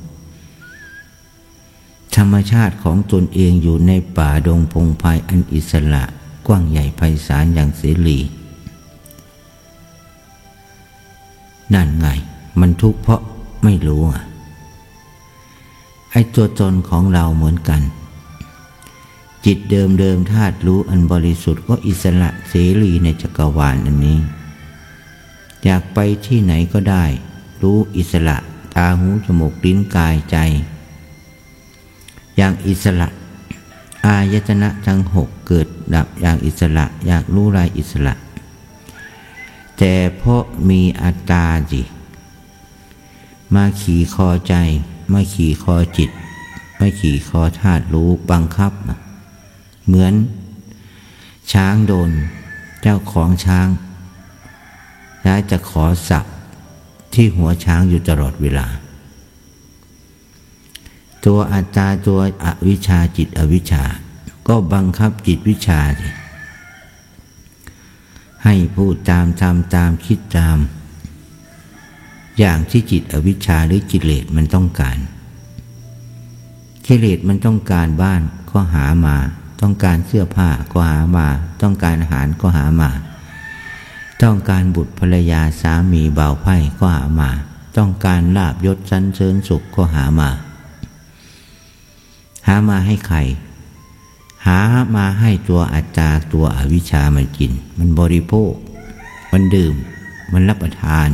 ธรรมชาติของตนเองอยู่ในป่าดงพงไพ่อันอิสระกว้างใหญ่ไพศาลอย่างเสรีนั่นไง มันทุกข์เพราะไม่รู้อะไอ้ตัวตนของเราเหมือนกัน จิตเดิมเดิมธาตุรู้อันบริสุทธิ์ก็อิสระเสรีในจักรวาลอันนี้ อยากไปที่ไหนก็ได้ รู้อิสระตาหูจมูกลิ้นกายใจ อย่างอิสระ อายตนะทั้งหกเกิดดับอย่างอิสระ อยากรู้รายอิสระ แต่เพราะมีอัตตาจิมาขี่คอใจ มาขี่คอจิต มาขี่คอธาตุรู้บังคับ เหมือน ช้างโดน เจ้าของช้าง และจะขอสับที่หัวช้างอยู่ตลอดเวลา ตัวอัตตาตัวอวิชชาจิตอวิชชา ก็บังคับจิตวิชาให้พูดตามทำตามคิดตาม อย่างที่จิตอวิชชาหรือกิเลสมันต้องการ กิเลสมันต้องการบ้านก็หามา ต้องการเสื้อผ้าก็หามา ต้องการอาหารก็หามา ต้องการบุตรภรรยาสามีเบาไพ่ก็หามา ต้องการลาบยศชั้นเชิญสุขก็หามา หามาให้ใคร หามาให้ตัวอาจารตัวอวิชามันกิน มันบริโภค มันดื่ม มันรับประทาน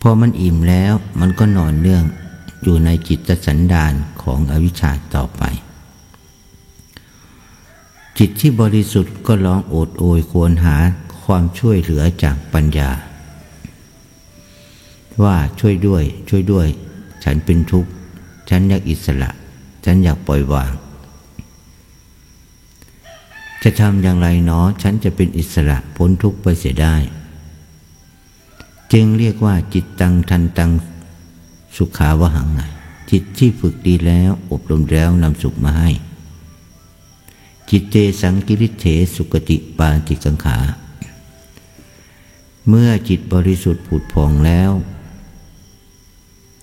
พอมันอิ่มแล้วมันก็นอนเนื่องอยู่ในจิตสันดานของอวิชชาต่อไป จิตที่บริสุทธิ์ก็ร้องโอดโอยควรหาความช่วยเหลือจากปัญญา ว่าช่วยด้วยช่วยด้วย ฉันเป็นทุกข์ ฉันอยากอิสระ ฉันอยากปล่อยวาง จะทำอย่างไรเนาะฉันจะเป็นอิสระพ้นทุกข์ไปเสียได้ จึงเรียกว่าจิตตังทันตังสุขาวหังไงจิตที่ฝึกดีแล้วอบรมแล้วนำสุขมาให้ จิตเตสังกิริเถสุกติปาจิกังขา เมื่อจิตบริสุทธิ์ผุดพองแล้ว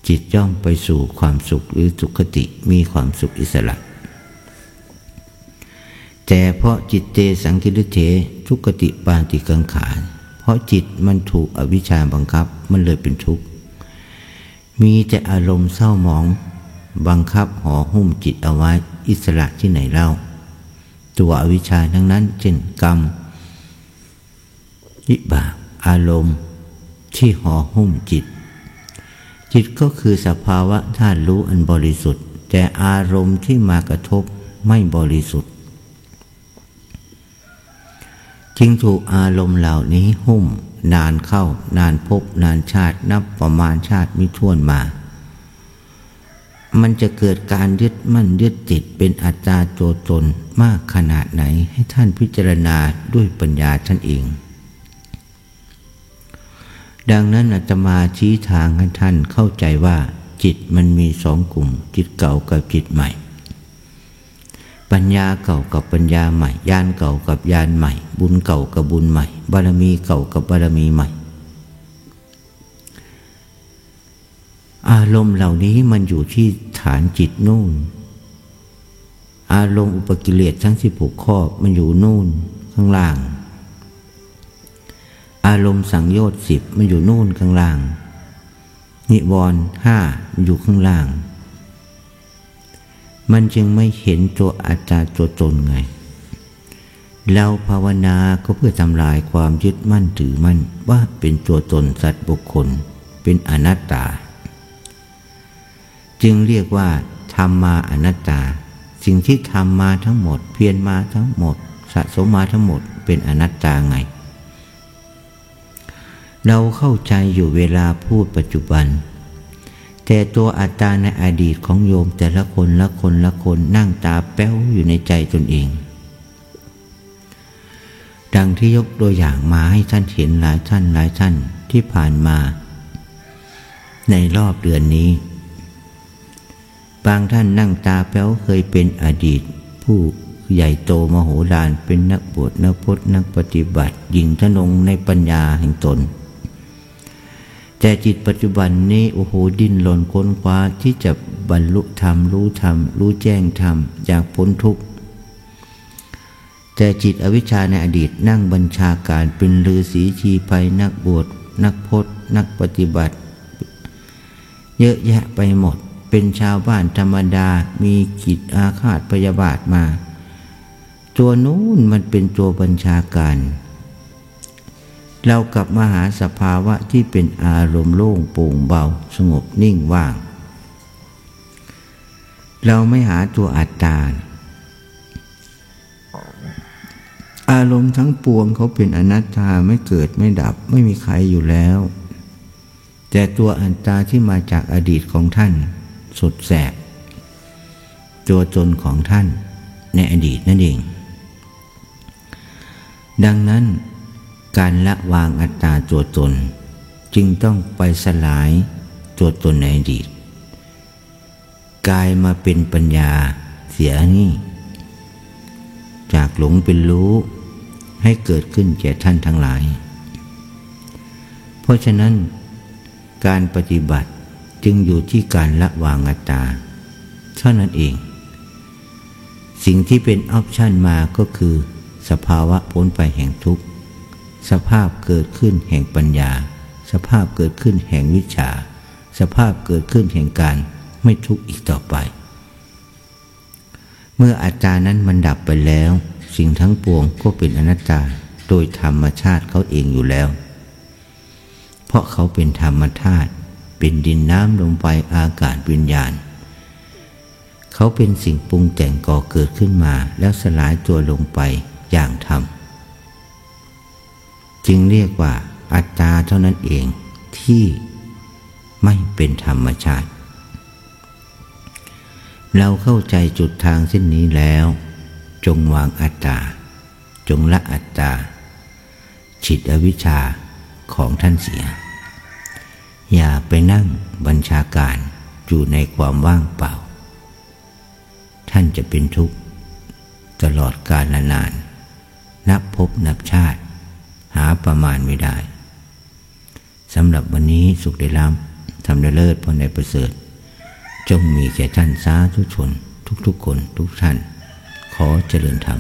จิตย่อมไปสู่ความสุขหรือสุขติมีความสุขอิสระแต่เพราะจิตเตสังกิริเถทุกติปาติกังขา เพราะจิตมันถูกอวิชชาบังคับมันเลยเป็นทุกข์ มีแต่อารมณ์เศร้าหมอง บังคับห่อหุ้มจิตเอาไว้อิสระที่ไหนเล่า ตัวอวิชชาทั้งนั้น เช่นกรรมวิบากอารมณ์ที่ห่อหุ้มจิต จิตก็คือสภาวะธาตุรู้อันบริสุทธิ์ แต่อารมณ์ที่มากระทบไม่บริสุทธิ์ จึงถูกอารมณ์เหล่านี้หุ้ม นานเข้านานพบนานชาตินับประมาณชาติมิท่วนมา มันจะเกิดการยึดมั่นยึดติดเป็นอัตตาตัวตนมากขนาดไหนให้ท่านพิจารณาด้วยปัญญาท่านเอง ดังนั้นอาตมาชี้ทางให้ท่านเข้าใจว่า จิตมันมีสองกลุ่ม จิตเก่ากับจิตใหม่ ปัญญาเก่ากับปัญญาใหม่ญาณเก่ากับญาณใหม่ บุญเก่ากับบุญใหม่ บารมีเก่ากับบารมีใหม่ อารมณ์เหล่านี้มันอยู่ที่ฐานจิตนู่น อารมณ์อุปกิเลสทั้งสิบหกข้อมันอยู่นู่นข้างล่าง อารมณ์สังโยชน์สิบมันอยู่นู่นข้างล่าง นิวรณ์ห้ามันอยู่ข้างล่าง มันจึงไม่เห็นตัวอาจารย์ตัวตนไงเราภาวนาก็เพื่อทำลายความยึดมั่นถือมั่นว่าเป็นตัวตนสัตว์บุคคล เป็นอนัตตา จึงเรียกว่าทำมาอนัตตา สิ่งที่ทำมาทั้งหมด เพียรมาทั้งหมด สะสมมาทั้งหมดเป็นอนัตตาไง เราเข้าใจอยู่เวลาพูดปัจจุบัน แต่ตัวอัตตาในอดีตของโยมแต่ละคนละคนละคนนั่งตาแป้วอยู่ในใจตนเอง ดังที่ยกตัวอย่างมาให้ท่านเห็นหลายท่านหลายท่านที่ผ่านมา ในรอบเดือนนี้ บางท่านนั่งตาแป้วเคยเป็นอดีต ผู้ใหญ่โตมโหฬารเป็นนักบวชนักพจนักปฏิบัติยิงทนงในปัญญาแห่งตน แต่จิตปัจจุบันนี้โอ้โหดิ้นหล่นค้นคว้าที่จะบรรลุธรรมรู้ธรรมรู้แจ้งธรรมจากพ้นทุกข์แต่จิตอวิชชาในอดีตนั่งบัญชาการเป็นลือศีชีภัยนักบวชนักพจนักปฏิบัติ เยอะแยะไปหมด เป็นชาวบ้านธรรมดามีจิตอาฆาตพยาบาทมา ตัวนู้นมันเป็นตัวบัญชาการ เรากลับมาหาสภาวะที่เป็นอารมณ์โล่งโปร่งเบาสงบนิ่งว่าง เราไม่หาตัวอัตตาอารมณ์ทั้งปวงเขาเป็นอนัตตาไม่เกิดไม่ดับไม่มีใครอยู่แล้ว แต่ตัวอัตตาที่มาจากอดีตของท่าน สดแสบตัวตนของท่านในอดีตนั่นเอง ดังนั้นการละวางอัตตาตัวตน จึงต้องไปสลายตัวตนในอดีตกลายมาเป็นปัญญาเสียนี่ จากหลงเป็นรู้ให้เกิดขึ้นแก่ท่านทั้งหลาย เพราะฉะนั้นการปฏิบัติ จึงอยู่ที่การละวางอัตตาเท่านั้นเอง สิ่งที่เป็นออปชันมาก็คือ สภาวะพ้นไปแห่งทุกข์ สภาพเกิดขึ้นแห่งปัญญา สภาพเกิดขึ้นแห่งวิชา สภาพเกิดขึ้นแห่งการไม่ทุกข์อีกต่อไป เมื่ออาจารย์นั้นมันดับไปแล้ว สิ่งทั้งปวงก็เป็นอนัตตาโดยธรรมชาติเขาเองอยู่แล้ว เพราะเขาเป็นธรรมธาตุ เป็นดินน้ำลมไฟอากาศวิญญาณ เขาเป็นสิ่งปรุงแต่งก่อเกิดขึ้นมาแล้วสลายตัวลงไปอย่างธรรม จึงเรียกว่าอัตตาเท่านั้นเองที่ไม่เป็นธรรมชาติ เราเข้าใจจุดทางเส้นนี้แล้ว จงวางอัตตา จงละอัตตาฉิดอวิชชาของท่านเสีย อย่าไปนั่งบัญชาการอยู่ในความว่างเปล่า ท่านจะเป็นทุกข์ตลอดกาลนาน นับพบนับชาติ หาประมาณไม่ได้สำหรับวันนี้สุขได้ล้ำทำได้เลิศพอในประเสริฐ จงมีแก่ท่านสาธุชน ทุกๆคนทุกท่าน ขอเจริญธรรม